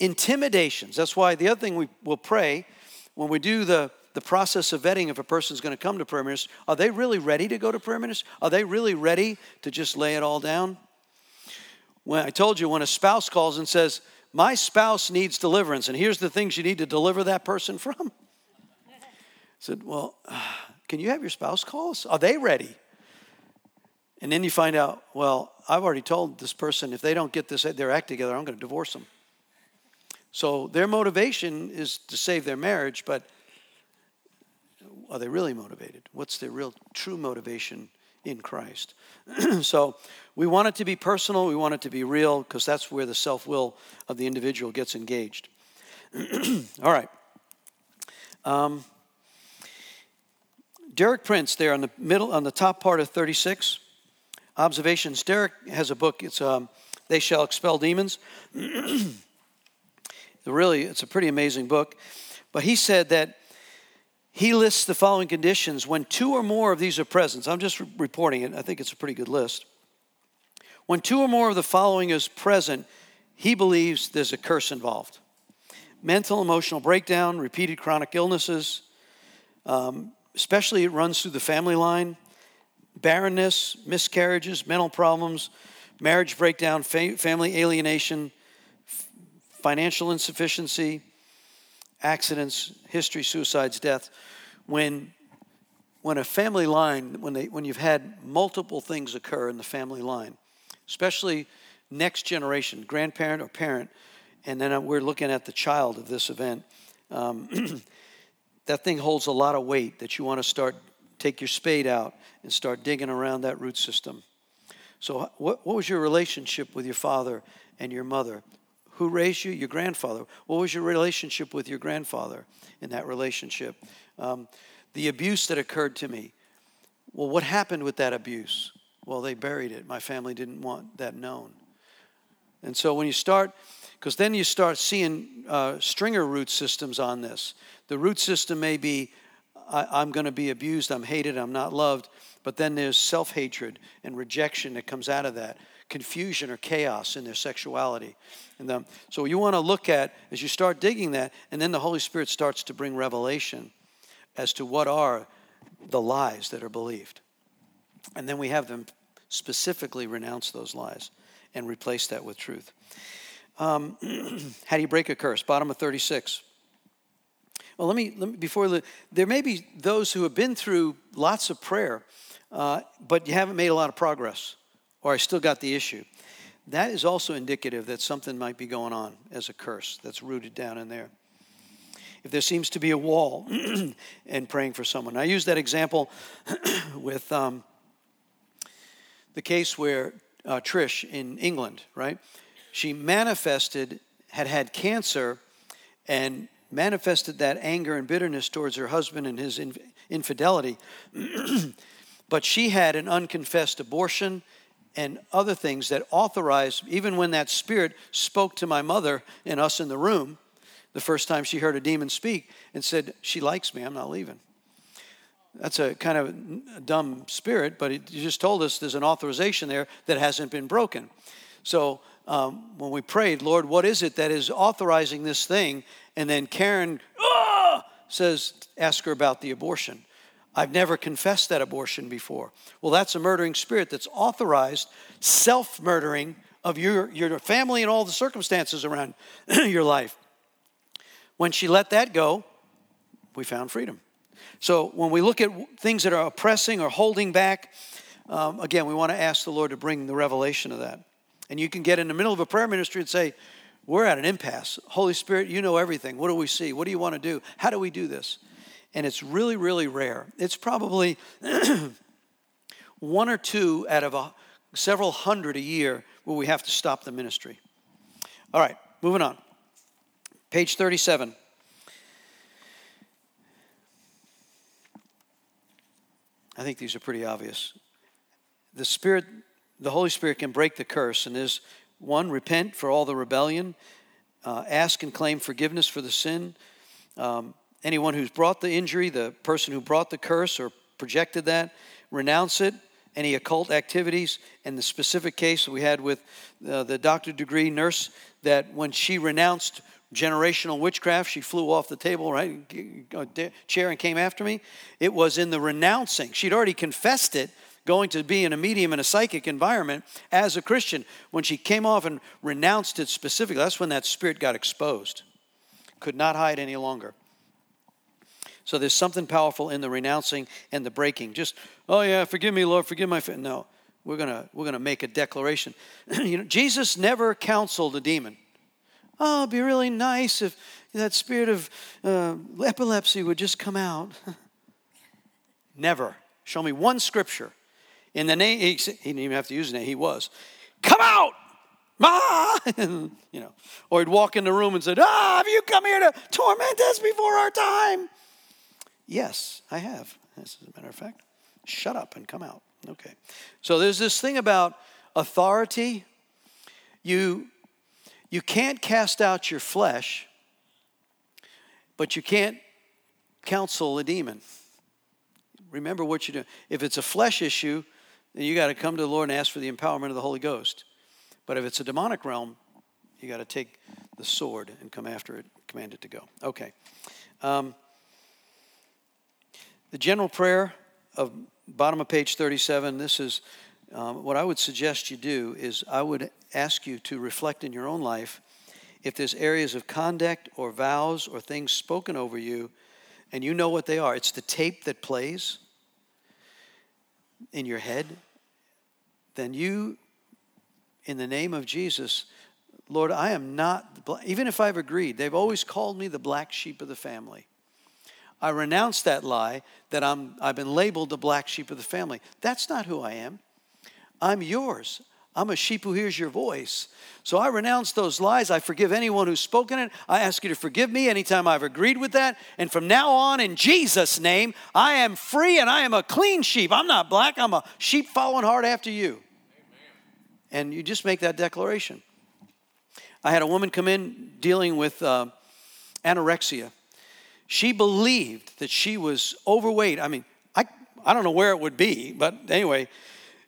intimidations. That's why the other thing we will pray when we do the the process of vetting if a person's going to come to prayer ministry. Are they really ready to go to prayer ministry? Are they really ready to just lay it all down? When I told you, when a spouse calls and says, My spouse needs deliverance, and here's the things you need to deliver that person from. I said, Well, can you have your spouse call us? Are they ready? And then you find out, well, I've already told this person if they don't get this their act together, I'm going to divorce them. So their motivation is to save their marriage, but are they really motivated? What's their real true motivation in Christ? so we want it to be personal, we want it to be real, because that's where the self will of the individual gets engaged. All right. Um, Derek Prince, there on the middle, on the top part of 36, observations. Derek has a book. It's um, "They Shall Expel Demons." really, it's a pretty amazing book. But he said that he lists the following conditions when two or more of these are present. I'm just re- reporting it. I think it's a pretty good list. When two or more of the following is present, he believes there's a curse involved mental, emotional breakdown, repeated chronic illnesses, um, especially it runs through the family line, barrenness, miscarriages, mental problems, marriage breakdown, fa- family alienation, f- financial insufficiency, accidents, history, suicides, death. When when a family line, when they when you've had multiple things occur in the family line, especially next generation, grandparent or parent, and then we're looking at the child of this event. Um, that thing holds a lot of weight that you want to start take your spade out and start digging around that root system so what, what was your relationship with your father and your mother who raised you? Your grandfather. What was your relationship with your grandfather in that relationship? Um, the abuse that occurred to me. Well what happened with that abuse? Well they buried it. My family didn't want that known. And so when you start because then you start seeing uh, stringer root systems on this. The root system may be I, am going to be abused, I'm hated, I'm not loved, but then there's self hatred and rejection that comes out of that, confusion or chaos in their sexuality. And so you want to look at, as you start digging that, and then the Holy Spirit starts to bring revelation as to what are the lies that are believed. And then we have them specifically renounce those lies and replace that with truth. Um, how do you break a curse? Bottom of 36. Well, let me, let me before there may be those who have been through lots of prayer, uh, but you haven't made a lot of progress, or I still got the issue. That is also indicative that something might be going on as a curse that's rooted down in there. If there seems to be a wall and praying for someone, I use that example with um, the case where uh, Trish in England, right? She manifested, had had cancer, and manifested that anger and bitterness towards her husband and his infidelity. but she had an unconfessed abortion and other things that authorized, even when that spirit spoke to my mother and us in the room, the first time she heard a demon speak and said, She likes me, I'm not leaving. That's a kind of dumb spirit, but it just told us there's an authorization there that hasn't been broken. So um, when we prayed, Lord, what is it that is authorizing this thing? And then Karen ah! says, ask her about the abortion. I've never confessed that abortion before. Well, that's a murdering spirit that's authorized self murdering of your, your family and all the circumstances around your life. When she let that go, we found freedom. So when we look at things that are oppressing or holding back, um, again, we want to ask the Lord to bring the revelation of that. And you can get in the middle of a prayer ministry and say, We're at an impasse. Holy Spirit, you know everything. What do we see? What do you want to do? How do we do this? And it's really, really rare. It's probably one or two out of a, several hundred a year where we have to stop the ministry. All right, moving on. Page 37. I think these are pretty obvious. The Spirit the Holy Spirit can break the curse, and is one, repent for all the rebellion, uh, ask and claim forgiveness for the sin. Um, anyone who's brought the injury, the person who brought the curse or projected that, renounce it. Any occult activities, and the specific case we had with uh, the doctor degree nurse, that when she renounced generational witchcraft. She flew off the table, right, chair and came after me. It was in the renouncing. She'd already confessed it, going to be in a medium in a psychic environment as a Christian. When she came off and renounced it specifically, that's when that spirit got exposed. Could not hide any longer. So there's something powerful in the renouncing and the breaking. Just, oh yeah, forgive me, Lord, forgive my. No, we're gonna we're gonna make a declaration. you know, Jesus never counseled a demon. Oh, it'd be really nice if that spirit of uh, epilepsy would just come out. never. Show me one scripture. In the name, he, he didn't even have to use the name. He was, come out. Ah! you know, or he'd walk in the room and said, Ah, have you come here to torment us before our time? Yes, I have, as a matter of fact. Shut up and come out. Okay. So there's this thing about authority. You, you can't cast out your flesh, but you can't counsel a demon. Remember what you're doing. If it's a flesh issue, then you got to come to the Lord and ask for the empowerment of the Holy Ghost. But if it's a demonic realm, you got to take the sword and come after it, command it to go. Okay. Um, the general prayer of bottom of page 37, this is um, what I would suggest you do is I would ask you to reflect in your own life if there's areas of conduct or vows or things spoken over you and you know what they are. It's the tape that plays in your head. Then you, in the name of Jesus, Lord, I am not, even if I've agreed, they've always called me the black sheep of the family. I renounce that lie that I'm, I've been labeled the black sheep of the family. That's not who I am. I'm yours. I'm a sheep who hears your voice. So I renounce those lies. I forgive anyone who's spoken it. I ask you to forgive me anytime I've agreed with that. And from now on, in Jesus' name, I am free and I am a clean sheep. I'm not black, I'm a sheep following hard after you. Amen. And you just make that declaration. I had a woman come in dealing with uh, anorexia. She believed that she was overweight. I mean, I, I don't know where it would be, but anyway,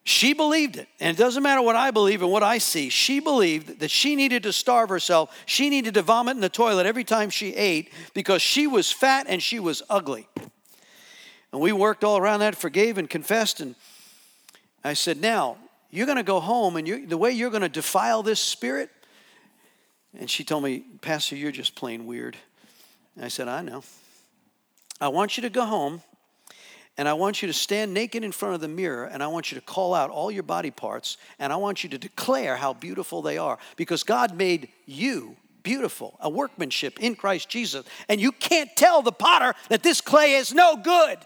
she believed it. And it doesn't matter what I believe and what I see. She believed that she needed to starve herself. She needed to vomit in the toilet every time she ate because she was fat and she was ugly. And we worked all around that, forgave and confessed. And I said, Now, you're going to go home and the way you're going to defile this spirit. And she told me, Pastor, you're just plain weird. I said, I know. I want you to go home and I want you to stand naked in front of the mirror and I want you to call out all your body parts and I want you to declare how beautiful they are because God made you beautiful, a workmanship in Christ Jesus. And you can't tell the potter that this clay is no good.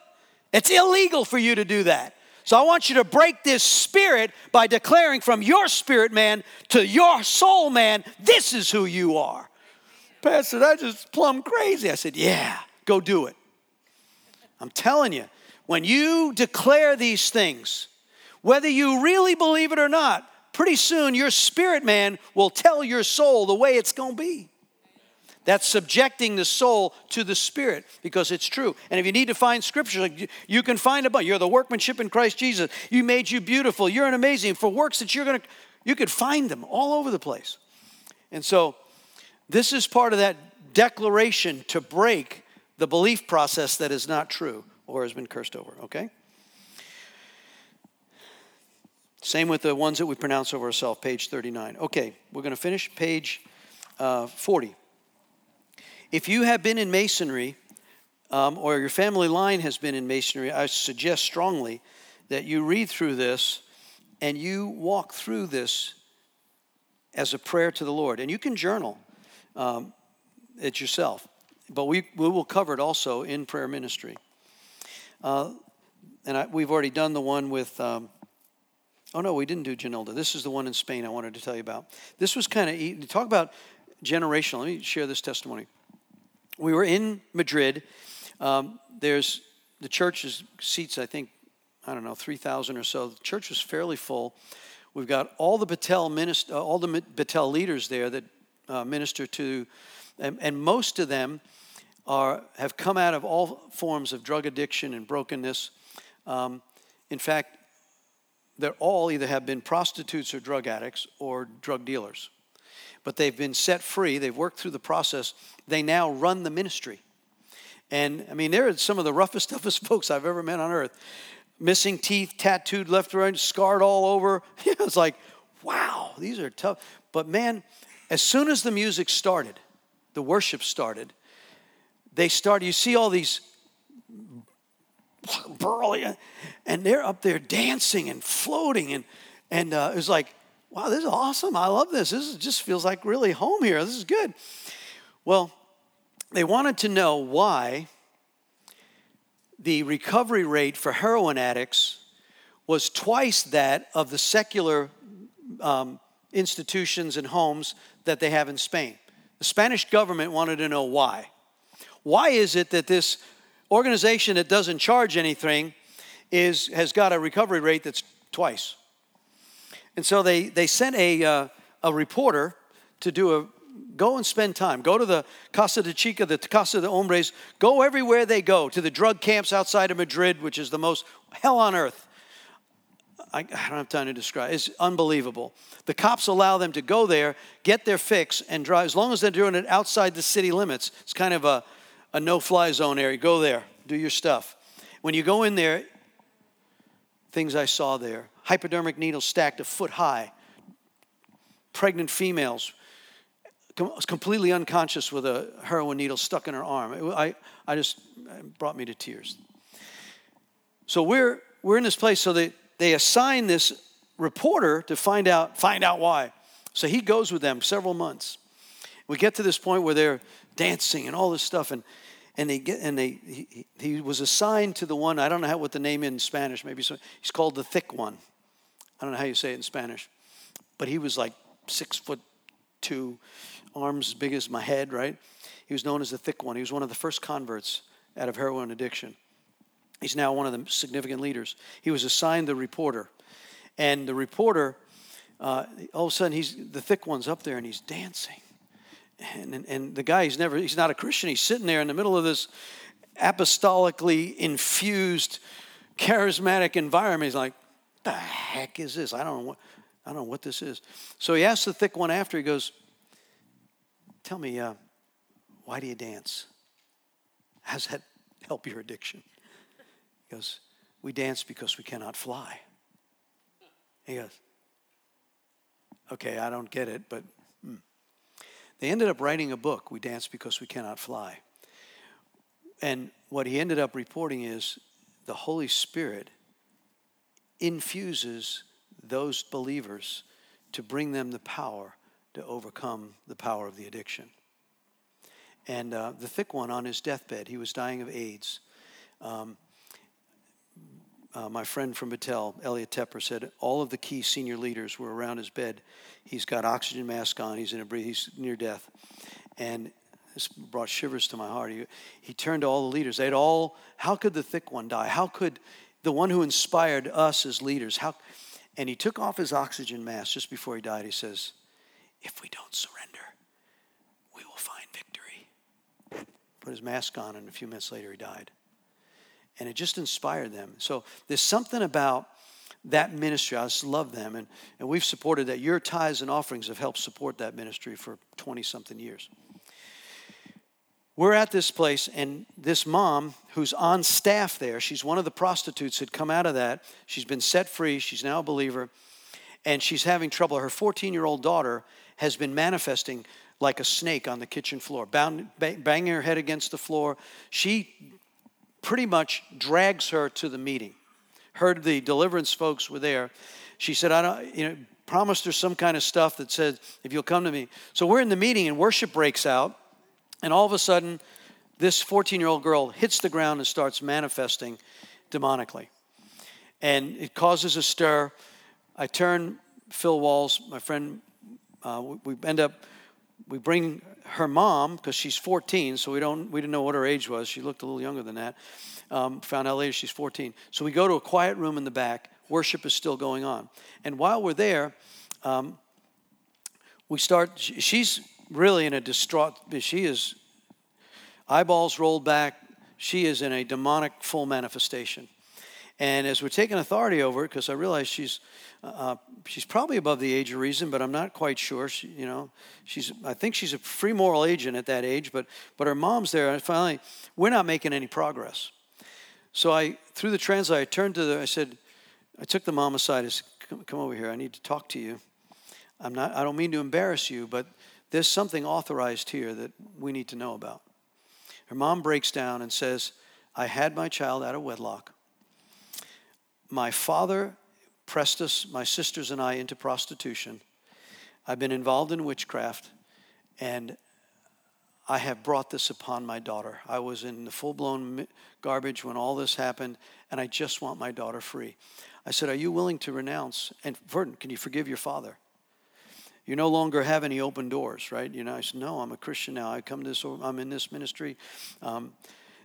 It's illegal for you to do that. So I want you to break this spirit by declaring from your spirit man to your soul man, this is who you are. Pastor, that just plumb crazy. I said, Yeah, go do it. I'm telling you, when you declare these things, whether you really believe it or not, pretty soon your spirit man will tell your soul the way it's going to be. That's subjecting the soul to the spirit because it's true. And if you need to find scripture, you can find a bunch. You're the workmanship in Christ Jesus. You made you beautiful. You're an amazing. For works that you're going to, you could find them all over the place. And so this is part of that declaration to break the belief process that is not true or has been cursed over, okay? Same with the ones that we pronounce over ourselves, page 39. Okay, we're going to finish page uh, 40. If you have been in masonry, um, or your family line has been in masonry, I suggest strongly that you read through this and you walk through this as a prayer to the Lord. And you can journal um, it yourself. But we, we will cover it also in prayer ministry. Uh, and I, we've already done the one with, um, oh no, we didn't do Janilda. This is the one in Spain I wanted to tell you about. This was kind of, talk about generational. Let me share this testimony. We were in Madrid. Um, there's the church's seats, I think, I don't know, 3,000 or so. The church was fairly full. We've got all the Betel, minist- uh, all the Betel leaders there that uh, minister to, and, and, most of them are, have come out of all forms of drug addiction and brokenness. Um, in fact, they're all either have been prostitutes or drug addicts or drug dealers. but they've been set free. They've worked through the process. They now run the ministry. And I mean, they're some of the roughest, toughest folks I've ever met on earth. Missing teeth, tattooed left, right, scarred all over. it's like, wow, these are tough. But man, as soon as the music started, the worship started, they started, you see all these burly, and they're up there dancing and floating. And, and uh, it was like, wow, this is awesome. I love this. This just feels like really home here. This is good. Well, they wanted to know why the recovery rate for heroin addicts was twice that of the secular um, institutions and homes that they have in Spain. The Spanish government wanted to know why. Why is it that this organization that doesn't charge anything is, has got a recovery rate that's twice? And so they, they sent a, uh, a reporter to do a go and spend time. Go to the Casa de Chica, the Casa de Hombres. Go everywhere they go, to the drug camps outside of Madrid, which is the most hell on earth. I, don't have time to describe. It's unbelievable. The cops allow them to go there, get their fix, and drive. As long as they're doing it outside the city limits, it's kind of a, a no-fly zone area. Go there, do your stuff. When you go in there, things I saw there: hypodermic needles stacked a foot high, pregnant females completely unconscious with a heroin needle stuck in her arm. I, I just brought me to tears. So we're we're in this place. So they they assign this reporter to find out find out why. So he goes with them several months. We get to this point where they're dancing and all this stuff, and and they get and they he, he was assigned to the one I don't know how, what the name in Spanish maybe so he's called the thick one. I don't know how you say it in Spanish, but he was like six foot two, arms as big as my head, right? He was known as the thick one. He was one of the first converts out of heroin addiction. He's now one of the significant leaders. He was assigned the reporter. And the reporter, uh, all of a sudden, he's the thick one's up there and he's dancing. And, and, and the guy, he's never, he's not a Christian. He's sitting there in the middle of this apostolically infused, charismatic environment. He's like, the heck is this? I don't know what, I don't know what this is. So he asks the thick one after, he goes, Tell me, uh, why do you dance? How's that help your addiction? He goes, We dance because we cannot fly. He goes, Okay, I don't get it, but hmm. they ended up writing a book, We Dance Because We Cannot Fly. And what he ended up reporting is the Holy Spirit infuses those believers to bring them the power to overcome the power of the addiction. And uh, the thick one on his deathbed, he was dying of AIDS. Um, uh, my friend from Betel, Elliott Tepper, said all of the key senior leaders were around his bed. He's got oxygen mask on. He's in a breathe. He's near death, and this brought shivers to my heart. He, he turned to all the leaders. They'd all. How could the thick one die? How could the one who inspired us as leaders? How? And he took off his oxygen mask just before he died. He says, if we don't surrender, we will find victory. Put his mask on, and a few minutes later, he died. And it just inspired them. So there's something about that ministry. I just love them. And, and we've supported that. Your tithes and offerings have helped support that ministry for 20 something years. We're at this place, and this mom who's on staff there, she's one of the prostitutes that come out of that. She's been set free. She's now a believer. And she's having trouble. Her 14 year old daughter has been manifesting like a snake on the kitchen floor, bound, banging her head against the floor. She pretty much drags her to the meeting. Heard the deliverance folks were there. She said, I don't, you know, promised her some kind of stuff that said, if you'll come to me. So we're in the meeting and worship breaks out. And all of a sudden, this 14 year old girl hits the ground and starts manifesting demonically. And it causes a stir. I turn Phil Walls, my friend uh, we, we end up we bring her mom because she's 14 so we don't we didn't know what her age was. She looked a little younger than that. Um, found out later she's 14 so we go to a quiet room in the back. Worship is still going on. And while we're there um, we start she's really in a distraught she is eyeballs rolled back. She is in a demonic full manifestation And as we're taking authority over it, because I realize she's uh, she's probably above the age of reason, but I'm not quite sure. She, you know, she's I think she's a free moral agent at that age, but but her mom's there. And finally, we're not making any progress. So I, through the translator, I turned to the. I said, I took the mom aside. I said, come, come over here. I need to talk to you. I'm not. I don't mean to embarrass you, but there's something authorized here that we need to know about. Her mom breaks down and says, I had my child out of wedlock. My father pressed us, my sisters and I, into prostitution. I've been involved in witchcraft, and I have brought this upon my daughter. I was in the full blown garbage when all this happened, and I just want my daughter free. I said, Are you willing to renounce? And Verdon, can you forgive your father? You no longer have any open doors, right? You know, I said, No, I'm a Christian now. I come to this, I'm in this ministry. Um,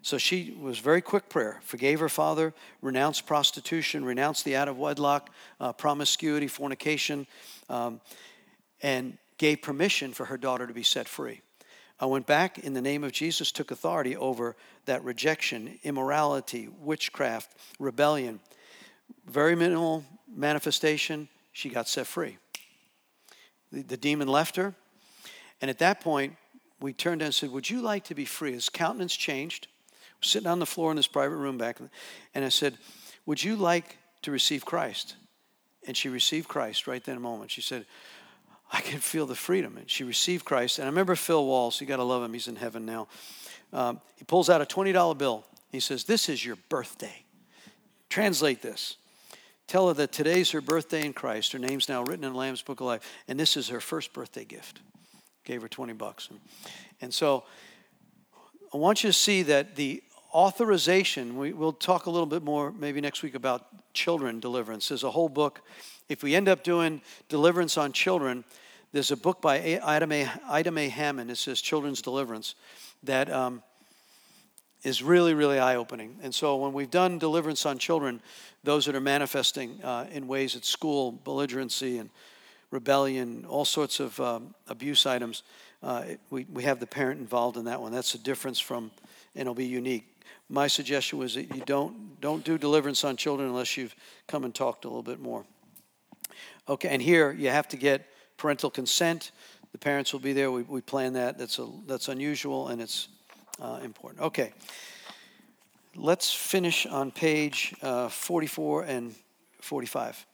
so she was very quick prayer, forgave her father, renounced prostitution, renounced the out of wedlock, uh, promiscuity, fornication, um, and gave permission for her daughter to be set free. I went back in the name of Jesus, took authority over that rejection, immorality, witchcraft, rebellion. Very minimal manifestation. She got set free. The, the demon left her. And at that point, we turned and said, Would you like to be free? His countenance changed sitting on the floor in this private room back, and I said, Would you like to receive Christ? And she received Christ right then moment. She said, I can feel the freedom. And she received Christ. And I remember Phil Walls, you got to love him, he's in heaven now. Um, he pulls out a $20 bill. He says, This is your birthday. Translate this. Tell her that today's her birthday in Christ. Her name's now written in the Lamb's Book of Life. And this is her first birthday gift. Gave her 20 bucks. And so I want you to see that the authorization, we, will talk a little bit more maybe next week about children deliverance. There's a whole book. If we end up doing deliverance on children, there's a book by Ida Mae, Ida Mae Hammond. It says Children's Deliverance that um, is really, really eye opening. And so when we've done deliverance on children, those that are manifesting uh, in ways at school, belligerency and rebellion, all sorts of um, abuse items, uh, we, we have the parent involved in that one. That's a difference from, and it'll be unique. My suggestion was that you don't, don't do deliverance on children unless you've come and talked a little bit more. Okay, and here you have to get parental consent. The parents will be there. We, we plan that. That's, a, that's unusual and it's uh, important. Okay, let's finish on page uh, 44 and 45.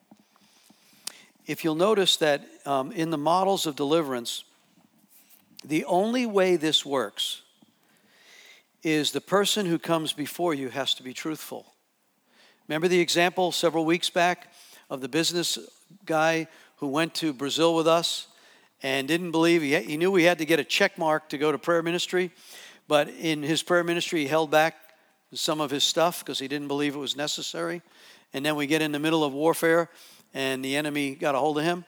If you'll notice that um, in the models of deliverance, the only way this works is the person who comes before you has to be truthful. Remember the example several weeks back of the business guy who went to Brazil with us and didn't believe he, he knew we had to get a check mark to go to prayer ministry, but in his prayer ministry he held back some of his stuff because he didn't believe it was necessary. And then we get in the middle of warfare and the enemy got a hold of him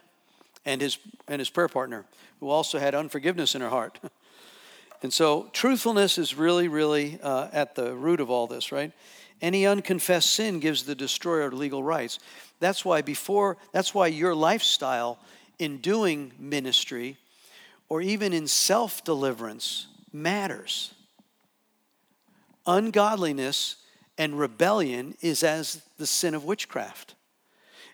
and his and his prayer partner who also had unforgiveness in her heart. and so truthfulness is really, really uh, at the root of all this, right? Any unconfessed sin gives the destroyer legal rights. That's why before, that's why your lifestyle in doing ministry or even in self deliverance matters. Ungodliness and rebellion is as the sin of witchcraft.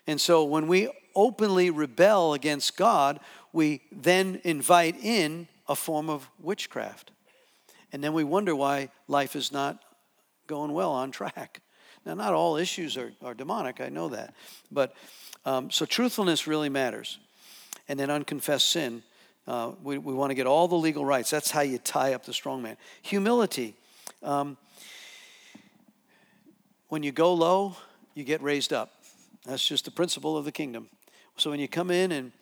And so when we openly rebel against God, we then invite in a form of witchcraft. And then we wonder why life is not going well on track. Now, not all issues are, are demonic, I know that. But um, so truthfulness really matters. And then unconfessed sin, uh, we, we want to get all the legal rights. That's how you tie up the strong man. Humility. Um, when you go low, you get raised up. That's just the principle of the kingdom. So when you come in and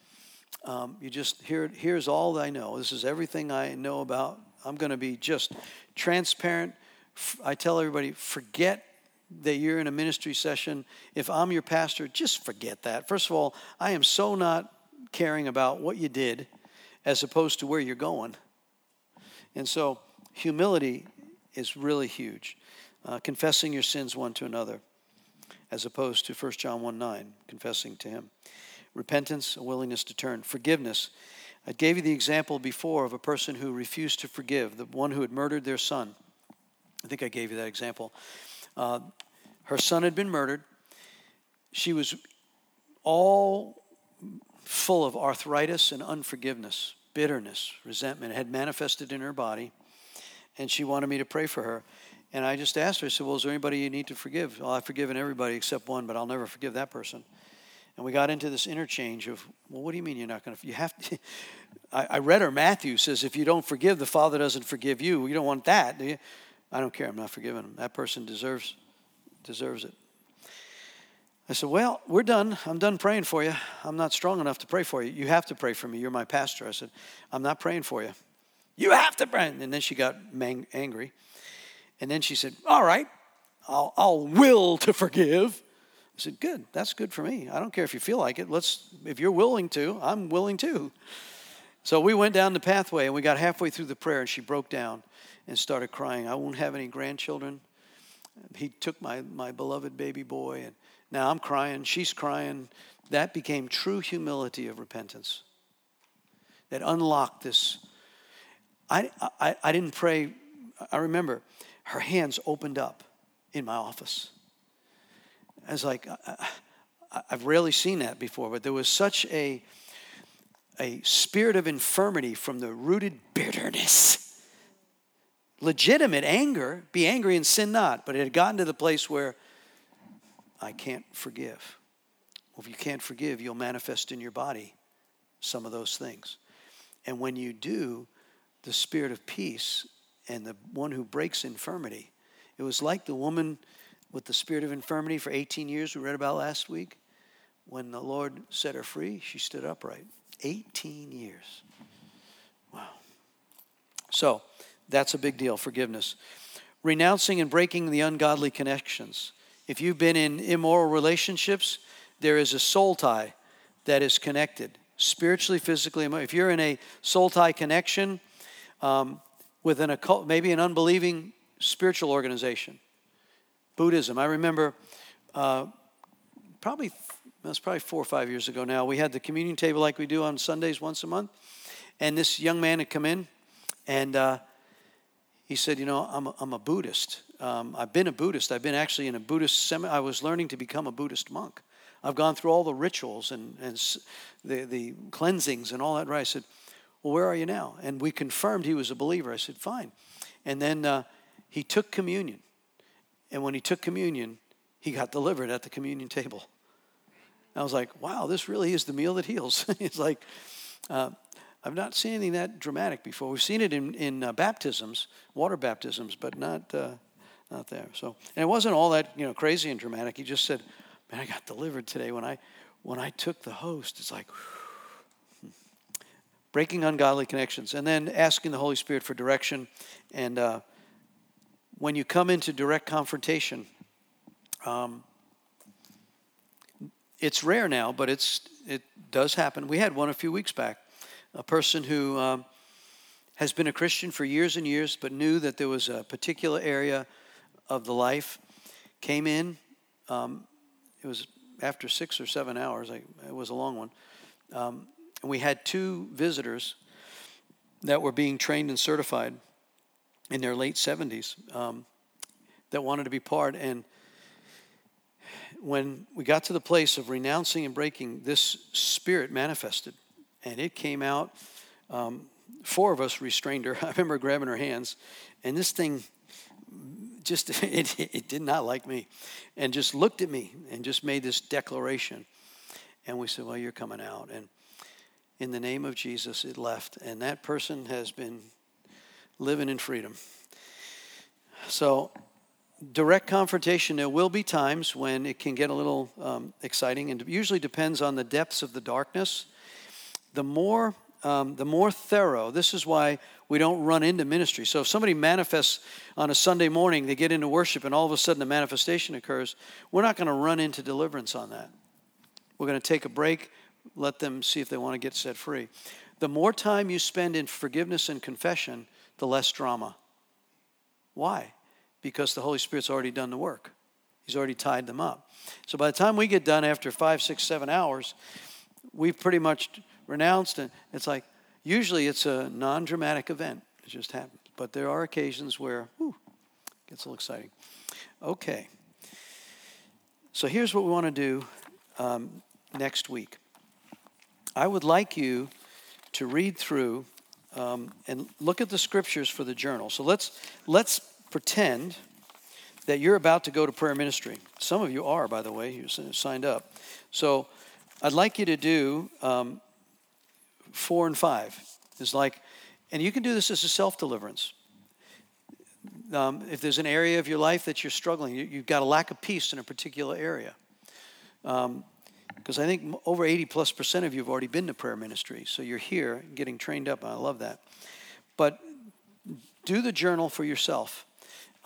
um, you just here here's all I know. This is everything I know about. I'm going to be just transparent. I tell everybody, forget that you're in a ministry session. If I'm your pastor, just forget that. First of all, I am so not caring about what you did as opposed to where you're going. And so humility is really huge. Uh, confessing your sins one to another as opposed to 1 John 1 9, confessing to him repentance, a willingness to turn, forgiveness. I gave you the example before of a person who refused to forgive, the one who had murdered their son. I think I gave you that example. Uh, Her son had been murdered. She was all full of arthritis and unforgiveness, bitterness, resentment had manifested in her body, and she wanted me to pray for her. And I just asked her, I said, Well, is there anybody you need to forgive? Well, I've forgiven everybody except one, but I'll never forgive that person. And we got into this interchange of, Well, what do you mean you're not going to? You have to. I, I read her, Matthew says, If you don't forgive, the Father doesn't forgive you. You don't want that, do you? I don't care. I'm not forgiving him. That person deserves, deserves it. I said, Well, we're done. I'm done praying for you. I'm not strong enough to pray for you. You have to pray for me. You're my pastor. I said, I'm not praying for you. You have to pray. And then she got angry. And then she said, All right, I'll, I'll will to forgive. I said, Good, that's good for me. I don't care if you feel like it. Let's, if you're willing to, I'm willing to. So we went down the pathway and we got halfway through the prayer and she broke down and started crying. I won't have any grandchildren. He took my, my beloved baby boy, and now I'm crying, she's crying. That became true humility of repentance that unlocked this. I, I, I didn't pray, I remember her hands opened up in my office. Uh, uh, I was like, I, have rarely seen that before, but there was such a, a spirit of infirmity from the rooted bitterness. Legitimate anger, be angry and sin not, but it had gotten to the place where I can't forgive. Well, if you can't forgive, you'll manifest in your body some of those things. And when you do, the spirit of peace and the one who breaks infirmity. It was like the woman with the spirit of infirmity for 18 years we read about last week. When the Lord set her free, she stood upright. 18 years. Wow. So, that's a big deal, forgiveness. Renouncing and breaking the ungodly connections. If you've been in immoral relationships, there is a soul tie that is connected spiritually, physically. If you're in a soul tie connection, um, with an occult, maybe an unbelieving spiritual organization. Buddhism. I remember uh, probably that's probably four or five years ago now. We had the communion table like we do on Sundays once a month, and this young man had come in, and uh, he said, "You know, I'm a, I'm a Buddhist. Um, I've been a Buddhist. I've been actually in a Buddhist seminar. I was learning to become a Buddhist monk. I've gone through all the rituals and and the the cleansings and all that. Right? I said." Well, where are you now? And we confirmed he was a believer. I said, Fine. And then uh, he took communion. And when he took communion, he got delivered at the communion table. I was like, wow, this really is the meal that heals. it's like, uh, I've not seen anything that dramatic before. We've seen it in, in uh, baptisms, water baptisms, but not, uh, not there. So, and it wasn't all that you know crazy and dramatic. He just said, man, I got delivered today when I, when I took the host. It's like, whew, breaking ungodly connections, and then asking the Holy Spirit for direction. And uh, when you come into direct confrontation, um, it's rare now, but it's it does happen. We had one a few weeks back. A person who um, has been a Christian for years and years, but knew that there was a particular area of the life, came in. Um, it was after six or seven hours. it was a long one. Um, and we had two visitors that were being trained and certified in their late 70s um, that wanted to be part. And when we got to the place of renouncing and breaking, this spirit manifested. And it came out. Um, four of us restrained her. I remember grabbing her hands. And this thing just, it, it did not like me. And just looked at me and just made this declaration. And we said, Well, you're coming out. And in the name of Jesus, it left. And that person has been living in freedom. So, direct confrontation, there will be times when it can get a little um, exciting, and usually depends on the depths of the darkness. The more, um, the more thorough, this is why we don't run into ministry. So, if somebody manifests on a Sunday morning, they get into worship, and all of a sudden a manifestation occurs, we're not going to run into deliverance on that. We're going to take a break let them see if they want to get set free. The more time you spend in forgiveness and confession, the less drama. Why? Because the Holy Spirit's already done the work. He's already tied them up. So by the time we get done after five, six, seven hours, we've pretty much renounced it. It's like usually it's a non-dramatic event. It just happens. But there are occasions where whew, it gets a little exciting. Okay. So here's what we want to do um, next week. I would like you to read through um, and look at the scriptures for the journal. So let's let's pretend that you're about to go to prayer ministry. Some of you are, by the way, you signed up. So I'd like you to do um, four and five. Is like, and you can do this as a self deliverance. Um, if there's an area of your life that you're struggling, you, have got a lack of peace in a particular area. Because I think over 80 plus percent of you have already been to prayer ministry. So you're here getting trained up. I love that. But do the journal for yourself.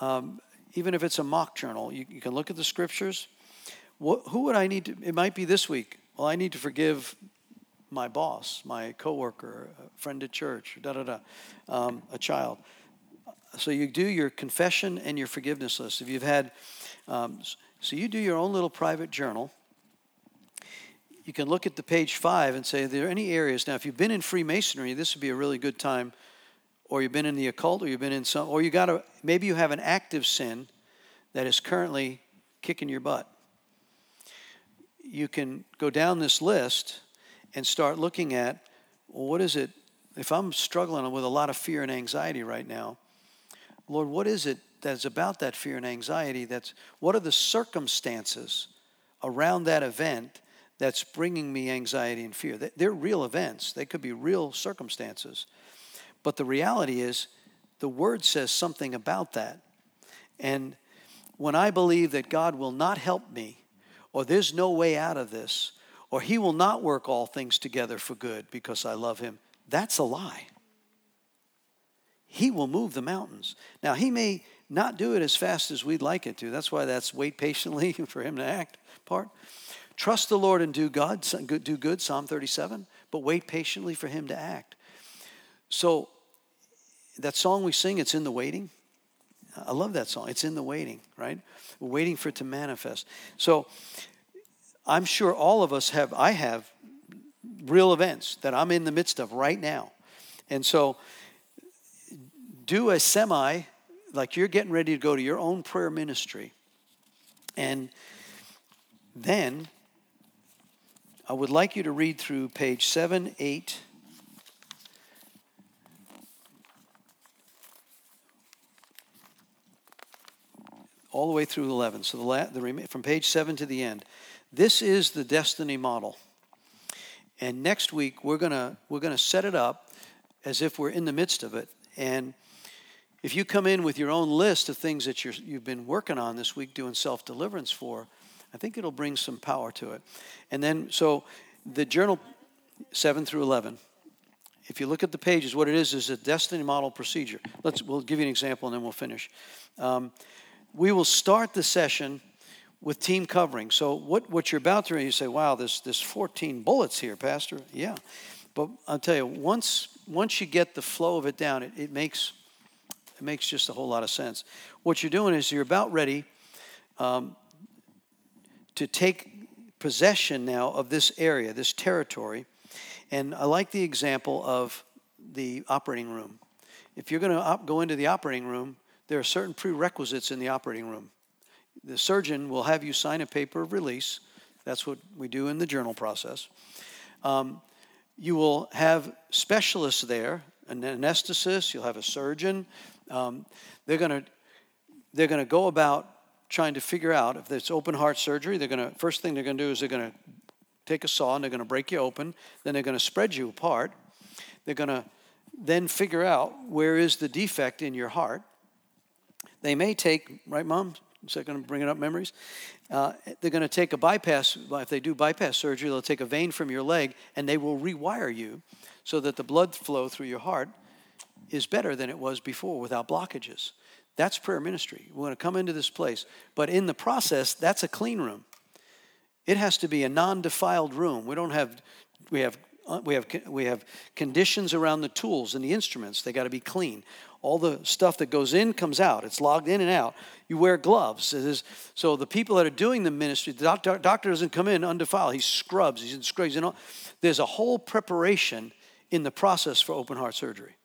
Um, even if it's a mock journal, you, you can look at the scriptures. What, who would I need to? It might be this week. Well, I need to forgive my boss, my coworker, a friend at church, da da da, um, a child. So you do your confession and your forgiveness list. If you've had, um, so you do your own little private journal. You can look at the page five and say, are there any areas? Now, if you've been in Freemasonry, this would be a really good time or you've been in the occult, or you've been in some, or you got a, maybe you have an active sin that is currently kicking your butt. You can go down this list and start looking at, well, what is it? If I'm struggling with a lot of fear and anxiety right now, Lord, what is it that's about that fear and anxiety? That's what are the circumstances around that event that's bringing me anxiety and fear? They're real events. They could be real circumstances. But the reality is, the word says something about that. And when I believe that God will not help me, or there's no way out of this, or He will not work all things together for good because I love Him, that's a lie. He will move the mountains. Now, He may not do it as fast as we'd like it to. That's why that's wait patiently for Him to act part. Trust the Lord and do God, do good, Psalm 37, but wait patiently for Him to act. So that song we sing, it's in the waiting. I love that song. It's in the waiting, right? We're waiting for it to manifest. So I'm sure all of us have, I have real events that I'm in the midst of right now. And so do a semi, like you're getting ready to go to your own prayer ministry. And then I would like you to read through page 7, 8, all the way through 11. So the, la- the from page 7 to the end. This is the destiny model. And next week we're going to we're going to set it up as if we're in the midst of it. And if you come in with your own list of things that you you've been working on this week doing self deliverance for, I think it'll bring some power to it. And then, so the journal 7 through 11. If you look at the pages, what it is is a destiny model procedure. Let's, we'll give you an example and then we'll finish. Um, we will start the session with team covering. So what, what you're about to read, you say, wow, there's, there's 14 bullets here, Pastor. Yeah. But I'll tell you, once, once you get the flow of it down, it, it, makes, it makes just a whole lot of sense. What you're doing is you're about ready um, to take possession now of this area, this territory. And I like the example of the operating room. If you're going to op- go into the operating room, there are certain prerequisites in the operating room. The surgeon will have you sign a paper of release. That's what we do in the journal process. Um, you will have specialists there, an anesthetist, you'll have a surgeon. Um, they're going to they're going to go about trying to figure out if it's open heart surgery. They're going to first thing they're going to do is they're going to take a saw and they're going to break you open. Then they're going to spread you apart. They're going to then figure out where is the defect in your heart. They may take, right, Mom? Is that going to bring it up memories? Uh, they're going to take a bypass. If they do bypass surgery, they'll take a vein from your leg and they will rewire you so that the blood flow through your heart is better than it was before without blockages. That's prayer ministry. We're going to come into this place. But in the process, that's a clean room. It has to be a non defiled room. We don't have, we have uh, we have we have conditions around the tools and the instruments they got to be clean all the stuff that goes in comes out. It's logged in and out. You wear gloves. so the people that are doing the ministry, the doctor, doctor doesn't come in undefiled. He scrubs. He's in scrubs. You know, there's a whole preparation in the process for open heart surgery.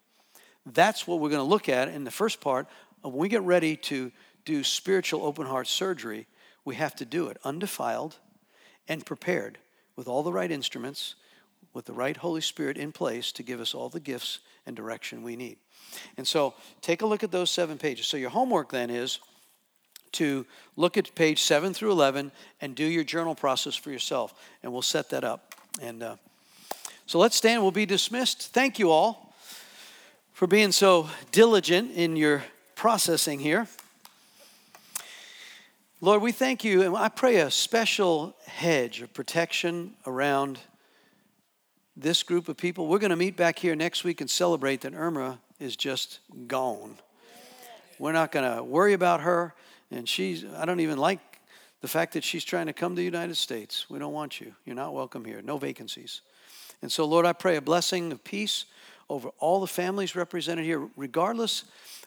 That's what we're going to look at in the first part. When we get ready to do spiritual open heart surgery, we have to do it undefiled and prepared with all the right instruments, with the right Holy Spirit in place to give us all the gifts and direction we need. And so take a look at those seven pages. So your homework then is to look at page 7 through 11 and do your journal process for yourself. And we'll set that up. And uh, so let's stand. We'll be dismissed. Thank you all for being so diligent in your processing here. Lord, we thank you, and I pray a special hedge of protection around this group of people. We're going to meet back here next week and celebrate that Irma is just gone. We're not going to worry about her, and she's, I don't even like the fact that she's trying to come to the United States. We don't want you. You're not welcome here. No vacancies. And so, Lord, I pray a blessing of peace over all the families represented here, regardless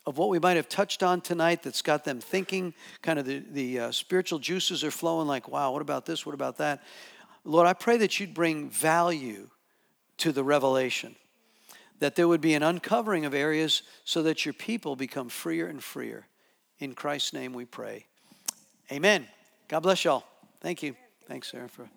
of what we might have touched on tonight that's got them thinking, kind of the, the uh, spiritual juices are flowing like, wow, what about this? What about that? Lord, I pray that you'd bring value to the revelation, that there would be an uncovering of areas so that your people become freer and freer. In Christ's name we pray. Amen. God bless y'all. Thank you. Thanks, Sarah, for.